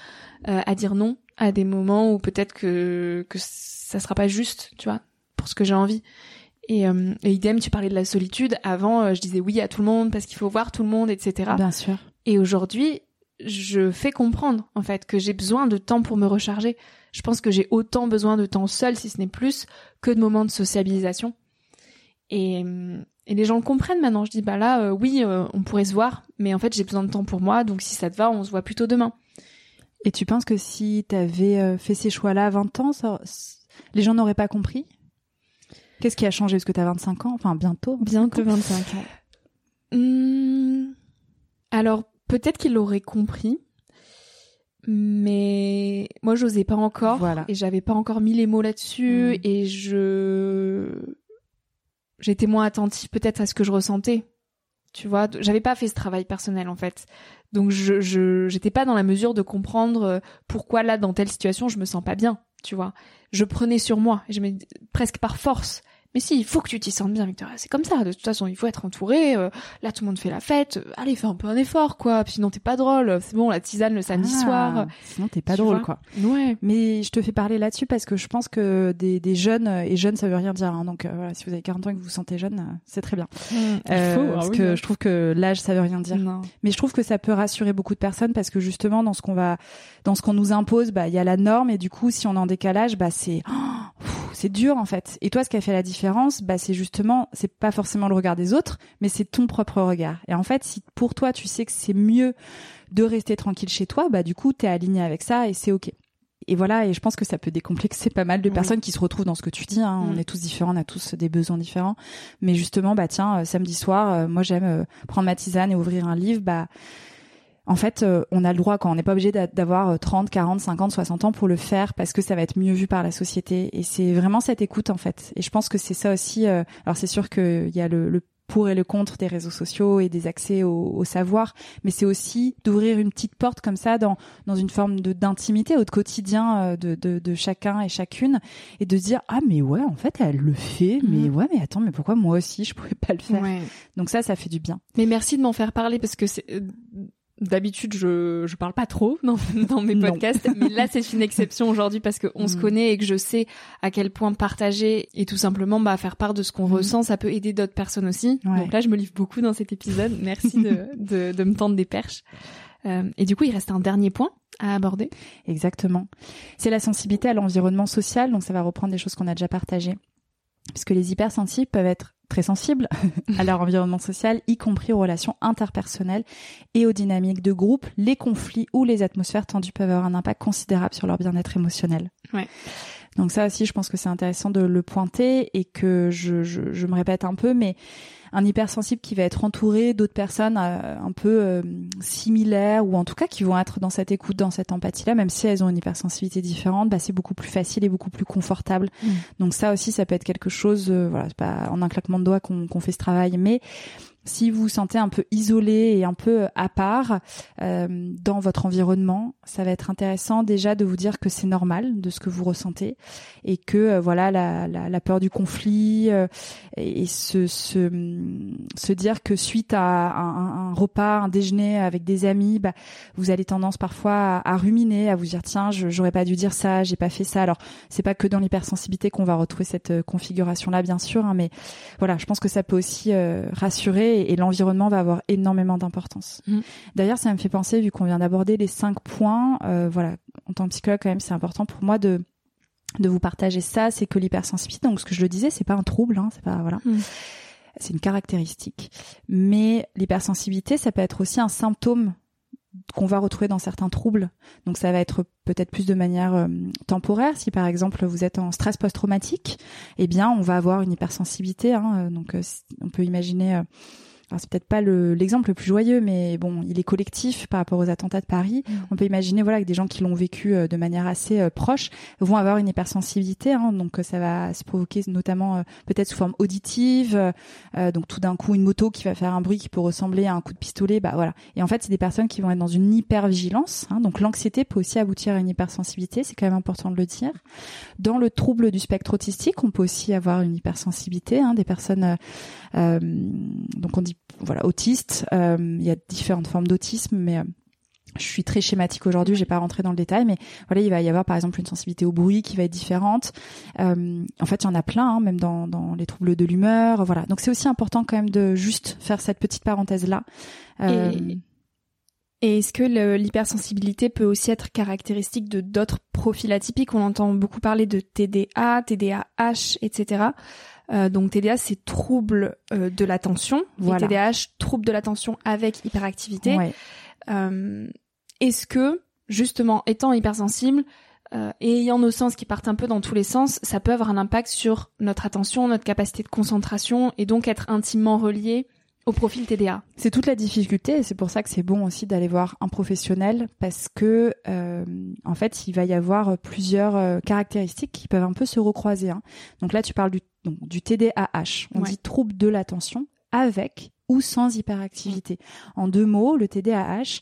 euh, à dire non à des moments où peut-être que que ça sera pas juste, tu vois, pour ce que j'ai envie. Et, euh, et, idem, tu parlais de la solitude. Avant, euh, je disais oui à tout le monde parce qu'il faut voir tout le monde, etc. Bien sûr. Et aujourd'hui, je fais comprendre en fait que j'ai besoin de temps pour me recharger. Je pense que j'ai autant besoin de temps seul, si ce n'est plus, que de moments de sociabilisation. Et, et les gens le comprennent maintenant. Je dis bah là, euh, oui, euh, on pourrait se voir, mais en fait j'ai besoin de temps pour moi, donc si ça te va, on se voit plutôt demain. Et tu penses que si tu avais euh, fait ces choix-là à 20 ans, les gens n'auraient pas compris? Qu'est-ce qui a changé? Parce que tu as 25 ans, enfin bientôt. Bientôt 25 ans. Mmh. Alors peut-être qu'ils l'auraient compris, mais moi j'osais pas encore voilà. et j'avais pas encore mis les mots là-dessus mmh. et je j'étais moins attentive peut-être à ce que je ressentais. Tu vois, j'avais pas fait ce travail personnel en fait. Donc je j'étais pas dans la mesure de comprendre euh, pourquoi là dans telle situation je me sens pas bien, tu vois. Je prenais sur moi, je me presque par force mais si, il faut que tu t'y sentes bien, Victoria. C'est comme ça. De toute façon, il faut être entouré. Euh, là, tout le monde fait la fête. Euh, allez, fais un peu un effort, quoi. Sinon, t'es pas drôle. C'est bon, la tisane le samedi ah, soir. Sinon, t'es pas drôle, quoi. Ouais. Mais je te fais parler là-dessus parce que je pense que des, des jeunes et jeunes, ça veut rien dire. Hein. Donc euh, voilà, si vous avez 40 ans et que vous vous sentez jeune, c'est très bien. Mmh, il faut, parce ah que je trouve que l'âge, ça veut rien dire. Mais je trouve que ça peut rassurer beaucoup de personnes parce que justement, dans ce qu'on va, dans ce qu'on nous impose, bah, il y a la norme et du coup, si on est en décalage, bah, c'est, c'est dur en fait. Et toi, ce qui a fait la différence, bah, c'est justement, c'est pas forcément le regard des autres, mais c'est ton propre regard. Et en fait, si pour toi, tu sais que c'est mieux de rester tranquille chez toi, bah du coup, t'es aligné avec ça et c'est ok. Et voilà, et je pense que ça peut décomplexer pas mal de personnes qui se retrouvent dans ce que tu dis. Hein. On mm. est tous différents, on a tous des besoins différents. Mais justement, bah tiens, euh, samedi soir, euh, moi j'aime euh, prendre ma tisane et ouvrir un livre. Bah en fait, euh, on a le droit quand on n'est pas obligé d'avoir 30, 40, 50, 60 ans pour le faire parce que ça va être mieux vu par la société. Et c'est vraiment cette écoute en fait. Et je pense que c'est ça aussi. Euh, alors c'est sûr qu'il y a le, le, pour et le contre des réseaux sociaux et des accès au, au savoir, mais c'est aussi d'ouvrir une petite porte comme ça dans dans une forme de d'intimité au quotidien euh, de, de, de chacun et chacune et de dire ah mais ouais en fait elle le fait, mais mhm. ouais mais attends mais pourquoi moi aussi je pourrais pas le faire? Donc ça ça fait du bien. Mais merci de m'en faire parler parce que c'est D'habitude, je je parle pas trop *laughs* dans, dans mes podcasts, mais là c'est une exception aujourd'hui parce qu'on on se mm. connaît et que je sais à quel point partager et tout simplement bah faire part de ce qu'on mm. ressent, ça peut aider d'autres personnes aussi. Donc là, je me livre beaucoup dans cet épisode. *laughs* Merci de, de, de me tendre des perches. Euh, et du coup, il reste un dernier point à aborder. Exactement. C'est la sensibilité à l'environnement social. Donc ça va reprendre des choses qu'on a déjà partagées puisque les hypersensibles peuvent être très sensibles *laughs* à leur environnement social, y compris aux relations interpersonnelles et aux dynamiques de groupe. Les conflits ou les atmosphères tendues peuvent avoir un impact considérable sur leur bien-être émotionnel. Ouais. Donc ça aussi, je pense que c'est intéressant de le pointer et que je, je, je, me répète un peu, mais un hypersensible qui va être entouré d'autres personnes euh, un peu euh, similaires ou en tout cas qui vont être dans cette écoute, dans cette empathie-là, même si elles ont une hypersensibilité différente, bah, c'est beaucoup plus facile et beaucoup plus confortable. Mm. Donc ça aussi, ça peut être quelque chose, euh, voilà, c'est pas en un claquement de doigts qu'on fait ce travail, mais si vous vous sentez un peu isolé et un peu euh, à part euh, dans votre environnement, ça va être intéressant déjà de vous dire que c'est normal de ce que vous ressentez et que euh, voilà la, la, la, peur du conflit euh, et, se, se, se dire que suite à un, un, repas, un déjeuner avec des amis, bah, vous avez tendance parfois à, à ruminer, à vous dire tiens j'aurais pas dû dire ça, j'ai pas fait ça. Alors c'est pas que dans l'hypersensibilité qu'on va retrouver cette configuration là bien sûr, hein, mais voilà je pense que ça peut aussi rassurer et, l'environnement va avoir énormément d'importance. Mm. D'ailleurs, ça me fait penser, vu qu'on vient d'aborder les cinq points, euh, voilà, en tant que psychologue quand même, c'est important pour moi de de vous partager ça, c'est que l'hypersensibilité, donc ce que je le disais, c'est pas un trouble, hein, c'est pas voilà. Mm. C'est une caractéristique. Mais l'hypersensibilité, ça peut être aussi un symptôme qu'on va retrouver dans certains troubles. Donc ça va être peut-être plus de manière euh, temporaire. Si par exemple vous êtes en stress post-traumatique, eh bien on va avoir une hypersensibilité. Hein, donc euh, on peut imaginer c'est peut-être pas l'exemple le, plus joyeux, mais bon, il est collectif par rapport aux attentats de Paris. Mm. On peut imaginer, voilà, que des gens qui l'ont vécu euh, de manière assez euh, proche vont avoir une hypersensibilité. Hein, donc, euh, ça va se provoquer notamment peut-être sous forme auditive. donc, tout d'un coup, une moto qui va faire un bruit qui peut ressembler à un coup de pistolet. Bah voilà. Et en fait, c'est des personnes qui vont être dans une hypervigilance. Hein, donc, l'anxiété peut aussi aboutir à une hypersensibilité. C'est quand même important de le dire. Dans le trouble du spectre autistique, on peut aussi avoir une hypersensibilité. Hein, des personnes, donc on dit voilà autiste. Euh, il y a différentes formes d'autisme, mais euh, je suis très schématique aujourd'hui, j'ai pas rentré dans le détail, mais voilà, il va y avoir par exemple une sensibilité au bruit qui va être différente. Euh, en fait, il y en a plein, hein, même dans, les troubles de l'humeur, voilà. Donc c'est aussi important quand même de juste faire cette petite parenthèse là. Et, et est-ce que l'hypersensibilité peut aussi être caractéristique de d'autres profils atypiques? On entend beaucoup parler de TDA, TDAH, etc. Euh, donc TDA, c'est trouble euh, de l'attention. Voilà. TDAH, trouble de l'attention avec hyperactivité. Euh, Est-ce que, justement, étant hypersensible euh, et ayant nos sens qui partent un peu dans tous les sens, ça peut avoir un impact sur notre attention, notre capacité de concentration et donc être intimement relié au profil TDA. C'est toute la difficulté et c'est pour ça que c'est bon aussi d'aller voir un professionnel parce que euh, en fait il va y avoir plusieurs euh, caractéristiques qui peuvent un peu se recroiser. Hein. Donc là tu parles du, donc, du TDAH, on dit trouble de l'attention avec ou sans hyperactivité. En deux mots, le TDAH,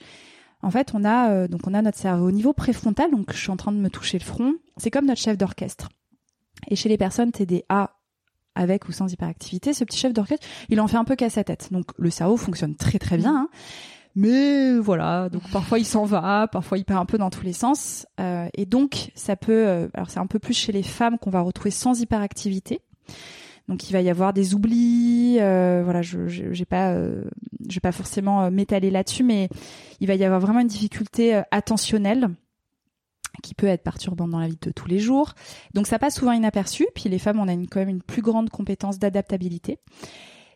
en fait on a euh, donc on a notre cerveau au niveau préfrontal, donc je suis en train de me toucher le front, c'est comme notre chef d'orchestre. Et chez les personnes TDA avec ou sans hyperactivité, ce petit chef d'orchestre, il en fait un peu qu'à sa tête. Donc le cerveau fonctionne très très bien. Hein. Mais voilà, donc parfois il s'en va, parfois il part un peu dans tous les sens. Euh, et donc ça peut, euh, alors c'est un peu plus chez les femmes qu'on va retrouver sans hyperactivité. Donc il va y avoir des oublis, euh, voilà, je j'ai pas, euh, vais pas forcément m'étaler là-dessus, mais il va y avoir vraiment une difficulté attentionnelle qui peut être perturbante dans la vie de tous les jours. Donc ça passe souvent inaperçu. Puis les femmes, on a quand même une plus grande compétence d'adaptabilité.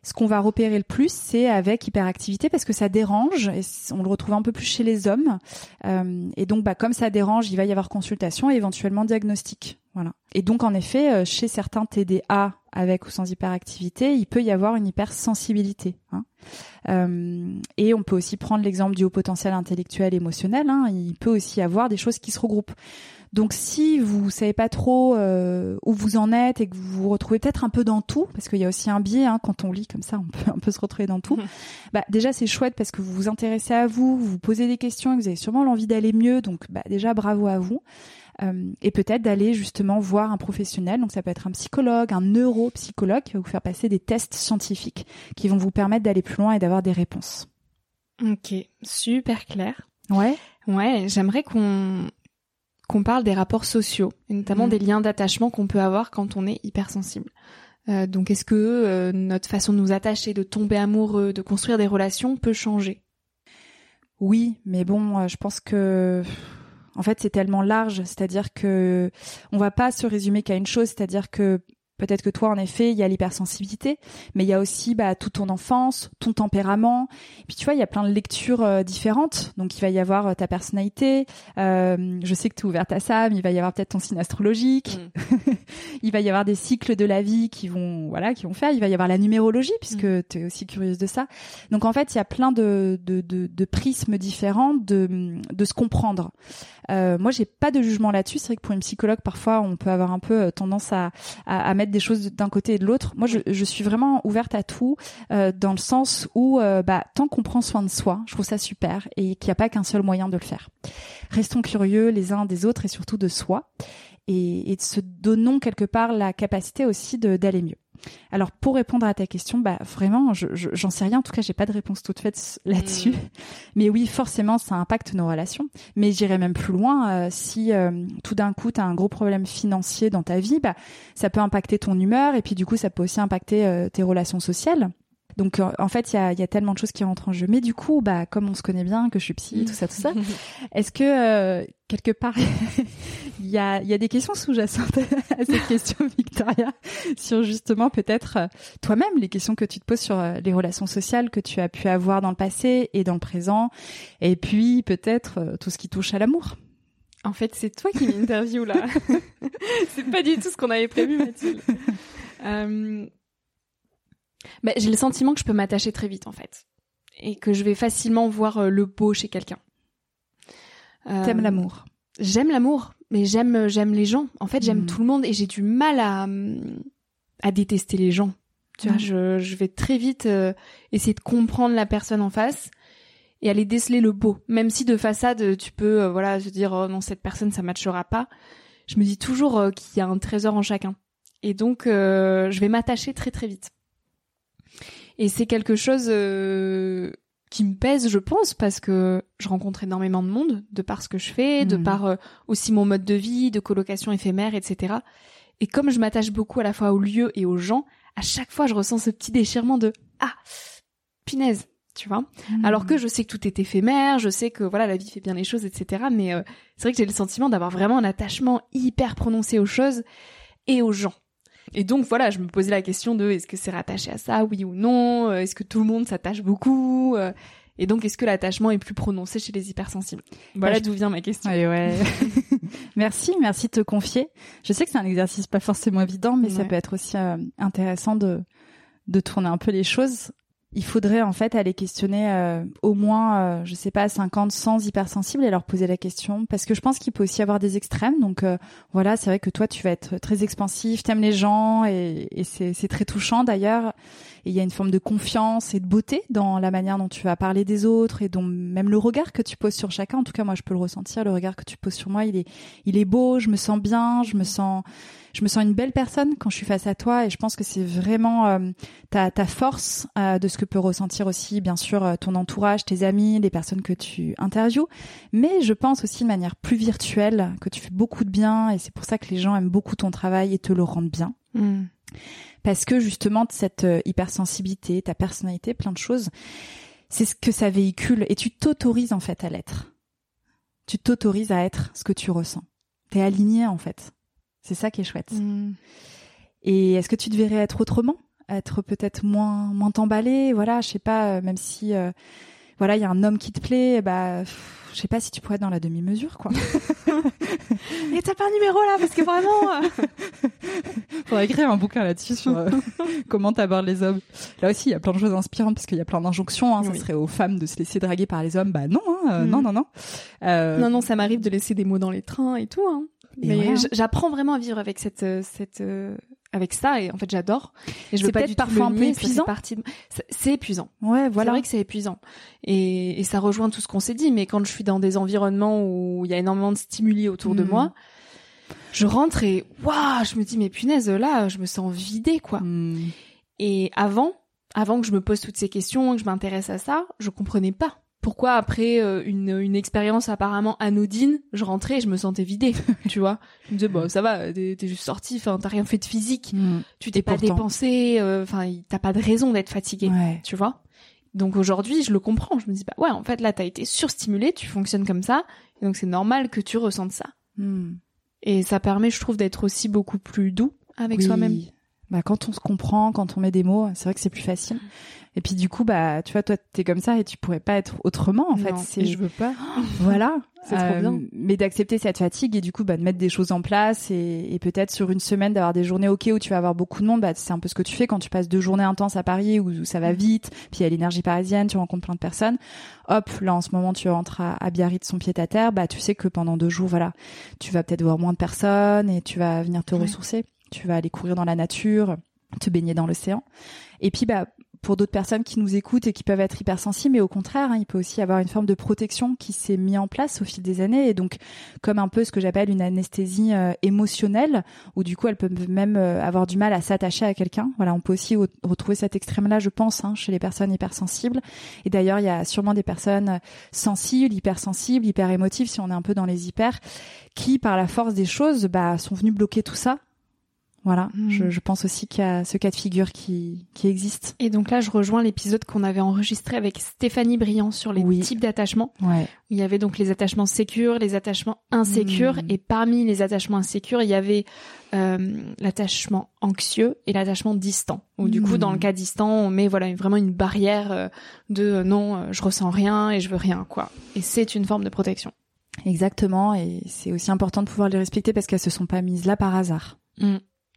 Ce qu'on va repérer le plus, c'est avec hyperactivité parce que ça dérange et on le retrouve un peu plus chez les hommes. Euh, et donc, bah, comme ça dérange, il va y avoir consultation et éventuellement diagnostic. Voilà. Et donc, en effet, euh, chez certains TDA avec ou sans hyperactivité, il peut y avoir une hypersensibilité. Hein. Euh, et on peut aussi prendre l'exemple du haut potentiel intellectuel émotionnel. Hein. Il peut aussi y avoir des choses qui se regroupent. Donc si vous savez pas trop euh, où vous en êtes et que vous vous retrouvez peut-être un peu dans tout, parce qu'il y a aussi un biais hein, quand on lit comme ça, on peut *laughs* un peu se retrouver dans tout. *laughs* bah déjà c'est chouette parce que vous vous intéressez à vous, vous vous posez des questions et vous avez sûrement l'envie d'aller mieux. Donc bah, déjà bravo à vous. Euh, et peut-être d'aller justement voir un professionnel. Donc ça peut être un psychologue, un neuropsychologue qui va vous faire passer des tests scientifiques qui vont vous permettre d'aller plus loin et d'avoir des réponses. Ok, super clair. Ouais. Ouais, j'aimerais qu'on qu'on parle des rapports sociaux, et notamment Mm. des liens d'attachement qu'on peut avoir quand on est hypersensible. Euh, donc est-ce que euh, notre façon de nous attacher, de tomber amoureux, de construire des relations peut changer? Oui, mais bon, euh, je pense que en fait c'est tellement large, c'est-à-dire que on va pas se résumer qu'à une chose, c'est-à-dire que peut-être que toi en effet il y a l'hypersensibilité, mais il y a aussi bah, toute ton enfance, ton tempérament. Et puis tu vois il y a plein de lectures euh, différentes, donc il va y avoir euh, ta personnalité. Euh, je sais que tu es ouverte à ça, mais il va y avoir peut-être ton signe astrologique. *laughs* il va y avoir des cycles de la vie qui vont voilà qui vont faire. Il va y avoir la numérologie puisque tu es aussi curieuse de ça. Donc en fait, il y a plein de, de, de, de prismes différents de, de se comprendre. Euh, moi, j'ai pas de jugement là-dessus. C'est vrai que pour une psychologue, parfois, on peut avoir un peu tendance à, à, à mettre des choses d'un côté et de l'autre. Moi, je, je suis vraiment ouverte à tout, euh, dans le sens où, euh, bah, tant qu'on prend soin de soi, je trouve ça super, et qu'il n'y a pas qu'un seul moyen de le faire. Restons curieux les uns des autres et surtout de soi, et, et se donnons quelque part la capacité aussi d'aller mieux. Alors pour répondre à ta question, bah vraiment, je, je- j'en sais rien. En tout cas, j'ai pas de réponse toute faite *laughs* là-dessus. Mm. Mais oui, forcément, ça impacte nos relations. Mais j'irai même plus loin. euh, si euh, tout d'un coup, tu as un gros problème financier dans ta vie, bah ça peut impacter ton humeur et puis du coup, ça peut aussi impacter euh, tes relations sociales. Donc euh, en fait, il y a, il y a tellement de choses qui rentrent en jeu. Mais du coup, bah comme on se connaît bien, que je suis psy, tout ça, tout ça, *laughs* est-ce que euh, quelque part *laughs* il y a, il y a des questions sous-jacentes *laughs* à cette question, Victoria, sur justement peut-être euh, toi-même les questions que tu te poses sur euh, les relations sociales que tu as pu avoir dans le passé et dans le présent, et puis peut-être tout ce qui touche à l'amour. En fait, c'est toi qui m'interview là. c'est pas du tout ce qu'on avait prévu, Mathilde. Euh, bah, j'ai le sentiment que je peux m'attacher très vite en fait, et que je vais facilement voir euh, le beau chez quelqu'un. Euh, T'aimes l'amour. J'aime l'amour, mais j'aime j'aime les gens. En fait, j'aime Mm. tout le monde et j'ai du mal à hum, à détester les gens. Tu vois, Mm. je, je vais très vite euh, essayer de comprendre la personne en face et aller déceler le beau. Même si de façade, tu peux euh, voilà se dire oh non cette personne ça matchera pas. Je me dis toujours euh, qu'il y a un trésor en chacun. Et donc euh, je vais m'attacher très très vite. Et c'est quelque chose euh, qui me pèse, je pense, parce que je rencontre énormément de monde de par ce que je fais, de Mhm. par euh, aussi mon mode de vie, de colocation éphémère, etc. Et comme je m'attache beaucoup à la fois aux lieux et aux gens, à chaque fois je ressens ce petit déchirement de ah punaise, tu vois? Alors que je sais que tout est éphémère, je sais que voilà la vie fait bien les choses, etc. Mais euh, c'est vrai que j'ai le sentiment d'avoir vraiment un attachement hyper prononcé aux choses et aux gens. Et donc voilà, je me posais la question de est-ce que c'est rattaché à ça, oui ou non? Euh, Est-ce que tout le monde s'attache beaucoup? Euh, Et donc est-ce que l'attachement est plus prononcé chez les hypersensibles? Voilà Bah, je- d'où vient ma question. Ouais, ouais. *laughs* merci, merci de te confier. Je sais que c'est un exercice pas forcément évident, mais ça peut être aussi euh, intéressant de de tourner un peu les choses. Il faudrait en fait aller questionner euh, au moins, euh, je sais pas, 50, 100 hypersensibles et leur poser la question, parce que je pense qu'il peut aussi y avoir des extrêmes. Donc euh, voilà, c'est vrai que toi tu vas être très expansif, t'aimes les gens et, c'est très touchant d'ailleurs. Il y a une forme de confiance et de beauté dans la manière dont tu vas parler des autres et dont même le regard que tu poses sur chacun. En tout cas, moi, je peux le ressentir. Le regard que tu poses sur moi, il est, il est beau. Je me sens bien. Je me sens, je me sens une belle personne quand je suis face à toi. Et je pense que c'est vraiment euh, ta, force euh, de ce que peut ressentir aussi, bien sûr, euh, ton entourage, tes amis, les personnes que tu interviews. Mais je pense aussi de manière plus virtuelle que tu fais beaucoup de bien. Et c'est pour ça que les gens aiment beaucoup ton travail et te le rendent bien Hmm. Parce que justement cette euh, hypersensibilité, ta personnalité, plein de choses, c'est ce que ça véhicule et tu t'autorises en fait à l'être. Tu t'autorises à être ce que tu ressens. T'es aligné en fait. C'est ça qui est chouette. Hmm. Et est-ce que tu devrais être autrement? Être peut-être moins moins t'emballer, voilà, je sais pas, même si voilà, il y a un homme qui te plaît, bah je sais pas si tu pourrais être dans la demi-mesure, quoi. *laughs* Et t'as pas un numéro là, parce que vraiment. Euh... *laughs* Faudrait écrire un bouquin là-dessus sur euh, *laughs* comment t'abordes les hommes. Là aussi, il y a plein de choses inspirantes parce qu'il y a plein d'injonctions. Hein. Ça serait aux femmes de se laisser draguer par les hommes. Bah non, hein, euh, non, mm. non, non. Euh... Non, non, ça m'arrive de laisser des mots dans les trains et tout. Hein. Mais j'apprends vraiment à vivre avec cette cette avec ça et en fait j'adore. Et je veux pas du parfois un peu épuisant. c'est épuisant. Ouais voilà. c'est vrai que c'est épuisant. Et, et, ça rejoint tout ce qu'on s'est dit mais quand je suis dans des environnements où il y a énormément de stimuli autour de hmm. moi je rentre et waouh je me dis mais punaise là je me sens vidée quoi. Hmm. et avant avant que je me pose toutes ces questions que je m'intéresse à ça je comprenais pas pourquoi après euh, une, une expérience apparemment anodine, je rentrais et je me sentais vidée, *laughs* tu vois. Je me disais bon ça va, t'es juste sorti, enfin t'as rien fait de physique, mm. tu t'es pas dépensé, euh, enfin t'as pas de raison d'être fatigué, tu vois. Donc aujourd'hui je le comprends, je me dis bah ouais en fait là t'as été surstimulé, tu fonctionnes comme ça, et donc c'est normal que tu ressentes ça. Mm. Et ça permet je trouve d'être aussi beaucoup plus doux avec soi-même. Bah quand on se comprend, quand on met des mots, c'est vrai que c'est plus facile. Et puis du coup, bah, tu vois, toi, t'es comme ça et tu pourrais pas être autrement, en fait. C'est, je veux pas. *gasps* voilà. *gasps* C'est trop euh, bien. Mais d'accepter cette fatigue et du coup, bah, de mettre des choses en place et, et peut-être sur une semaine d'avoir des journées ok où tu vas avoir beaucoup de monde. Bah, c'est un peu ce que tu fais quand tu passes deux journées intenses à Paris où, ça va vite. Puis il y a l'énergie parisienne, tu rencontres plein de personnes. Hop, là en ce moment, tu rentres à, à Biarritz, son pied à terre. Bah, tu sais que pendant deux jours, voilà, tu vas peut-être voir moins de personnes et tu vas venir te ressourcer. Tu vas aller courir dans la nature te baigner dans l'océan. Et puis, bah, pour d'autres personnes qui nous écoutent et qui peuvent être hypersensibles, mais au contraire, hein, il peut aussi avoir une forme de protection qui s'est mise en place au fil des années, et donc comme un peu ce que j'appelle une anesthésie euh, émotionnelle, où du coup elles peuvent même euh, avoir du mal à s'attacher à quelqu'un. Voilà, on peut aussi retrouver cet extrême-là, je pense, hein, chez les personnes hypersensibles. Et d'ailleurs, il y a sûrement des personnes sensibles, hypersensibles, hyper émotives, si on est un peu dans les hyper, qui par la force des choses, bah, sont venus bloquer tout ça voilà, hmm. je, pense aussi qu'il y a ce cas de figure qui, qui existe. Et donc là, je rejoins l'épisode qu'on avait enregistré avec Stéphanie Briand sur les types d'attachements. Ouais. Il y avait donc les attachements sécures, les attachements insécures, hmm. et parmi les attachements insécures, il y avait euh, l'attachement anxieux et l'attachement distant. Ou du coup, dans le hmm. cas distant, on met voilà vraiment une barrière euh, de euh, non, je ressens rien et je veux rien quoi. Et c'est une forme de protection. Exactement, et c'est aussi important de pouvoir les respecter parce qu'elles se sont pas mises là par hasard.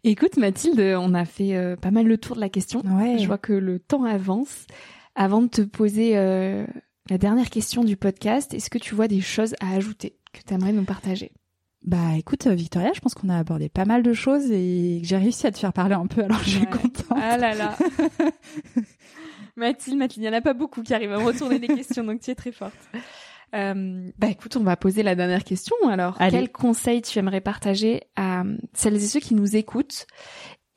Écoute Mathilde, on a fait euh, pas mal le tour de la question. Je vois que le temps avance. Avant de te poser euh, la dernière question du podcast, est-ce que tu vois des choses à ajouter que tu aimerais nous partager? Bah écoute Victoria, je pense qu'on a abordé pas mal de choses et que j'ai réussi à te faire parler un peu, alors je suis contente. Ah là là. *laughs* Mathilde, Mathilde, il n'y en a pas beaucoup qui arrivent à me retourner des questions, donc tu es très forte. Euh, bah écoute, on va poser la dernière question. Alors, quel conseil tu aimerais partager à celles et ceux qui nous écoutent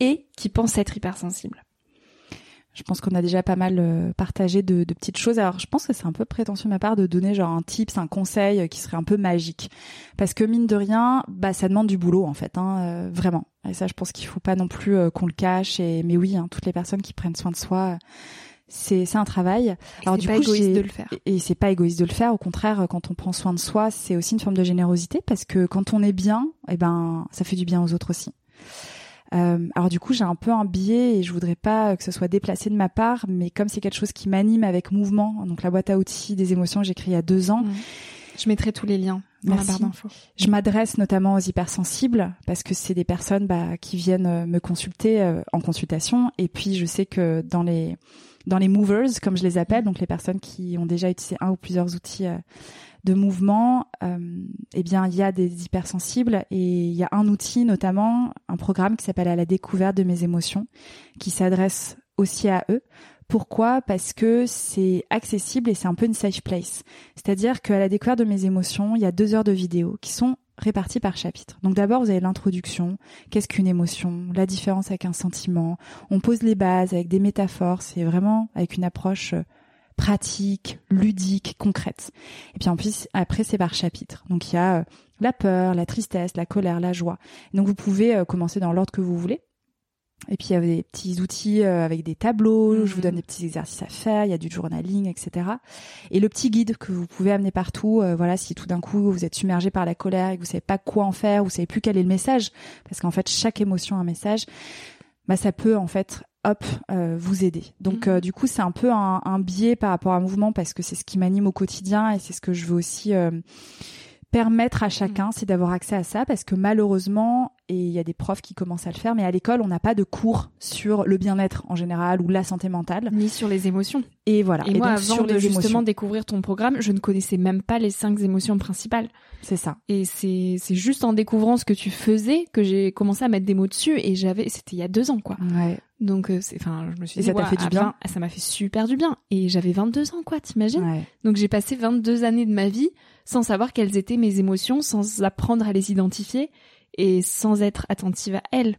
et qui pensent être hypersensibles? Je pense qu'on a déjà pas mal euh, partagé de, de, petites choses. Alors, je pense que c'est un peu prétentieux de ma part de donner genre un tips, un conseil qui serait un peu magique, parce que mine de rien, bah ça demande du boulot en fait, hein, euh, vraiment. Et ça, je pense qu'il faut pas non plus euh, qu'on le cache. Et mais oui, hein, toutes les personnes qui prennent soin de soi, c'est un travail. Alors du pas égoïste de le faire. Et c'est pas égoïste de le faire. Au contraire, quand on prend soin de soi, c'est aussi une forme de générosité parce que quand on est bien, eh ben ça fait du bien aux autres aussi. Euh, alors du coup, j'ai un peu un biais et je voudrais pas que ce soit déplacé de ma part, mais comme c'est quelque chose qui m'anime avec mouvement, donc la boîte à outils des émotions que j'ai créée il y a deux ans. Mmh. Je mettrai tous les liens dans la barre d'infos. Je m'adresse notamment aux hypersensibles parce que c'est des personnes bah, qui viennent euh, me consulter euh, en consultation et puis je sais que dans les dans les movers, comme je les appelle, donc les personnes qui ont déjà utilisé un ou plusieurs outils euh, de mouvement, euh, eh bien, il y a des hypersensibles et il y a un outil, notamment un programme qui s'appelle à la découverte de mes émotions, qui s'adresse aussi à eux. Pourquoi? Parce que c'est accessible et c'est un peu une safe place. C'est-à-dire qu'à la découverte de mes émotions, il y a deux heures de vidéos qui sont répartis par chapitre. Donc d'abord, vous avez l'introduction, qu'est-ce qu'une émotion, la différence avec un sentiment. On pose les bases avec des métaphores, c'est vraiment avec une approche euh, pratique, ludique, concrète. Et puis en plus, après, c'est par chapitre. Donc il y a euh, la peur, la tristesse, la colère, la joie. Donc vous pouvez euh, commencer dans l'ordre que vous voulez. Et puis il y a des petits outils euh, avec des tableaux, je vous donne mhm. des petits exercices à faire, il y a du journaling, etc. Et le petit guide que vous pouvez amener partout, euh, voilà, si tout d'un coup vous êtes submergé par la colère et que vous savez pas quoi en faire, vous savez plus quel est le message, parce qu'en fait chaque émotion a un message. bah ça peut en fait hop euh, vous aider. Donc Mhm. euh, du coup c'est un peu un, un biais par rapport à un mouvement parce que c'est ce qui m'anime au quotidien et c'est ce que je veux aussi permettre à chacun, c'est d'avoir accès à ça parce que malheureusement et il y a des profs qui commencent à le faire mais à l'école on n'a pas de cours sur le bien-être en général ou la santé mentale Ni sur les émotions. et voilà Et, moi, donc avant sur de justement émotions découvrir ton programme, je ne connaissais même pas les cinq émotions principales. c'est ça Et c'est juste en découvrant ce que tu faisais que j'ai commencé à mettre des mots dessus. Et j'avais, c'était il y a deux ans, quoi. ouais Donc, euh, enfin, je me suis Et dit, ça t'a fait du à bien 20 ça m'a fait super du bien. Et j'avais 22 ans, quoi, t'imagines? Ouais Donc, j'ai passé 22 années de ma vie sans savoir quelles étaient mes émotions, sans apprendre à les identifier et sans être attentive à elles.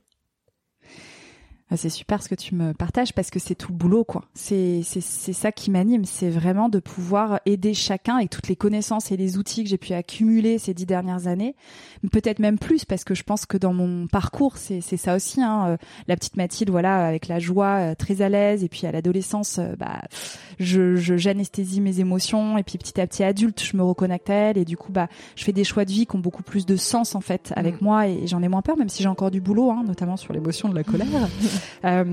Ah, C'est super ce que tu me partages parce que c'est tout le boulot, quoi. C'est c'est c'est ça qui m'anime, c'est vraiment de pouvoir aider chacun avec toutes les connaissances et les outils que j'ai pu accumuler ces dix dernières années, peut-être même plus parce que je pense que dans mon parcours, c'est c'est ça aussi. Hein. Euh, La petite Mathilde, voilà, avec la joie, euh, très à l'aise, et puis à l'adolescence, euh, bah, je je- j'anesthésie mes émotions, et puis petit à petit adulte, je me reconnecte à elle, et du coup, bah, je fais des choix de vie qui ont beaucoup plus de sens en fait avec Mm. moi, et j'en ai moins peur, même si j'ai encore du boulot, hein, notamment sur l'émotion de la colère. *laughs* Euh,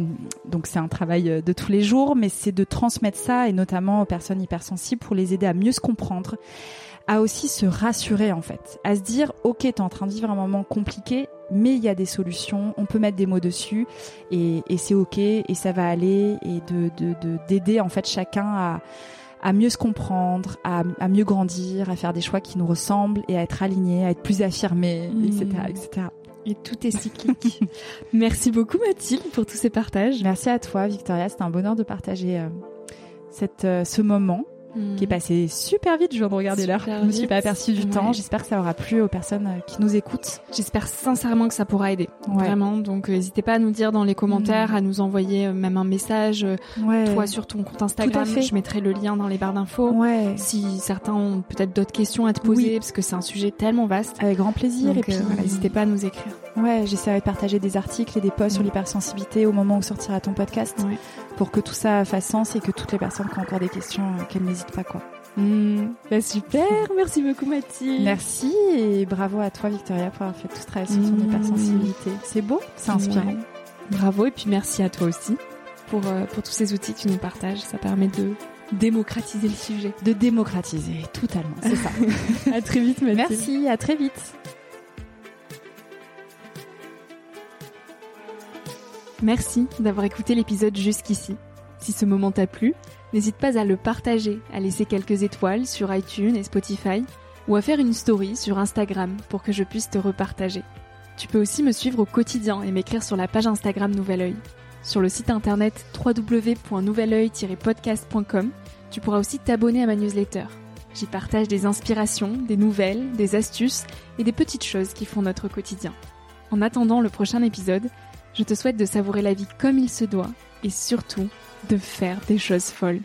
donc c'est un travail euh, de tous les jours, mais c'est de transmettre ça et notamment aux personnes hypersensibles pour les aider à mieux se comprendre, à aussi se rassurer en fait, à se dire ok t'es en train de vivre un moment compliqué, mais il y a des solutions, on peut mettre des mots dessus et, c'est ok et ça va aller et de de- de- d'aider en fait chacun à à mieux se comprendre, à, à mieux grandir, à faire des choix qui nous ressemblent et à être aligné, à être plus affirmé, etc., etc. Et tout est cyclique. *laughs* Merci beaucoup, Mathilde, pour tous ces partages. Merci à toi, Victoria. C'était un bonheur de partager euh, cette, euh, ce moment qui est passé super vite. Je viens de regarder l'heure. Je me suis pas aperçue du Ouais. temps. J'espère que ça aura plu aux personnes euh, qui nous écoutent. J'espère sincèrement que ça pourra aider. Ouais. Vraiment. Donc, euh, n'hésitez pas à nous dire dans les commentaires, à nous envoyer euh, même un message. Ouais. Toi, sur ton compte Instagram, fait. je mettrai le lien dans les barres d'infos. Ouais. Si certains ont peut-être d'autres questions à te poser, Oui. parce que c'est un sujet tellement vaste. Avec grand plaisir. Donc, et puis, n'hésitez pas à nous écrire. Ouais, j'essaierai de partager des articles et des posts sur Mm. l'hypersensibilité au moment où sortira ton podcast Ouais. pour que tout ça fasse sens et que toutes les personnes qui ont encore des questions, euh, qu'elles n'hésitent pas, quoi. Hmm, bah super, *laughs* merci beaucoup Mathilde. Merci et bravo à toi, Victoria, pour avoir fait tout ce travail sur ton Mm. hypersensibilité. C'est beau, c'est inspirant. Ouais. Bravo et puis merci à toi aussi pour, euh, pour tous ces outils que tu nous partages. Ça permet de démocratiser le sujet. De démocratiser, totalement, c'est ça. *laughs* à très vite Mathilde. Merci, à très vite. Merci d'avoir écouté l'épisode jusqu'ici. Si ce moment t'a plu, n'hésite pas à le partager, à laisser quelques étoiles sur iTunes et Spotify, ou à faire une story sur Instagram pour que je puisse te repartager. Tu peux aussi me suivre au quotidien et m'écrire sur la page Instagram Nouvel Oeil. Sur le site internet www.nouveloeil-podcast.com, tu pourras aussi t'abonner à ma newsletter. J'y partage des inspirations, des nouvelles, des astuces et des petites choses qui font notre quotidien. En attendant le prochain épisode, je te souhaite de savourer la vie comme il se doit et surtout de faire des choses folles.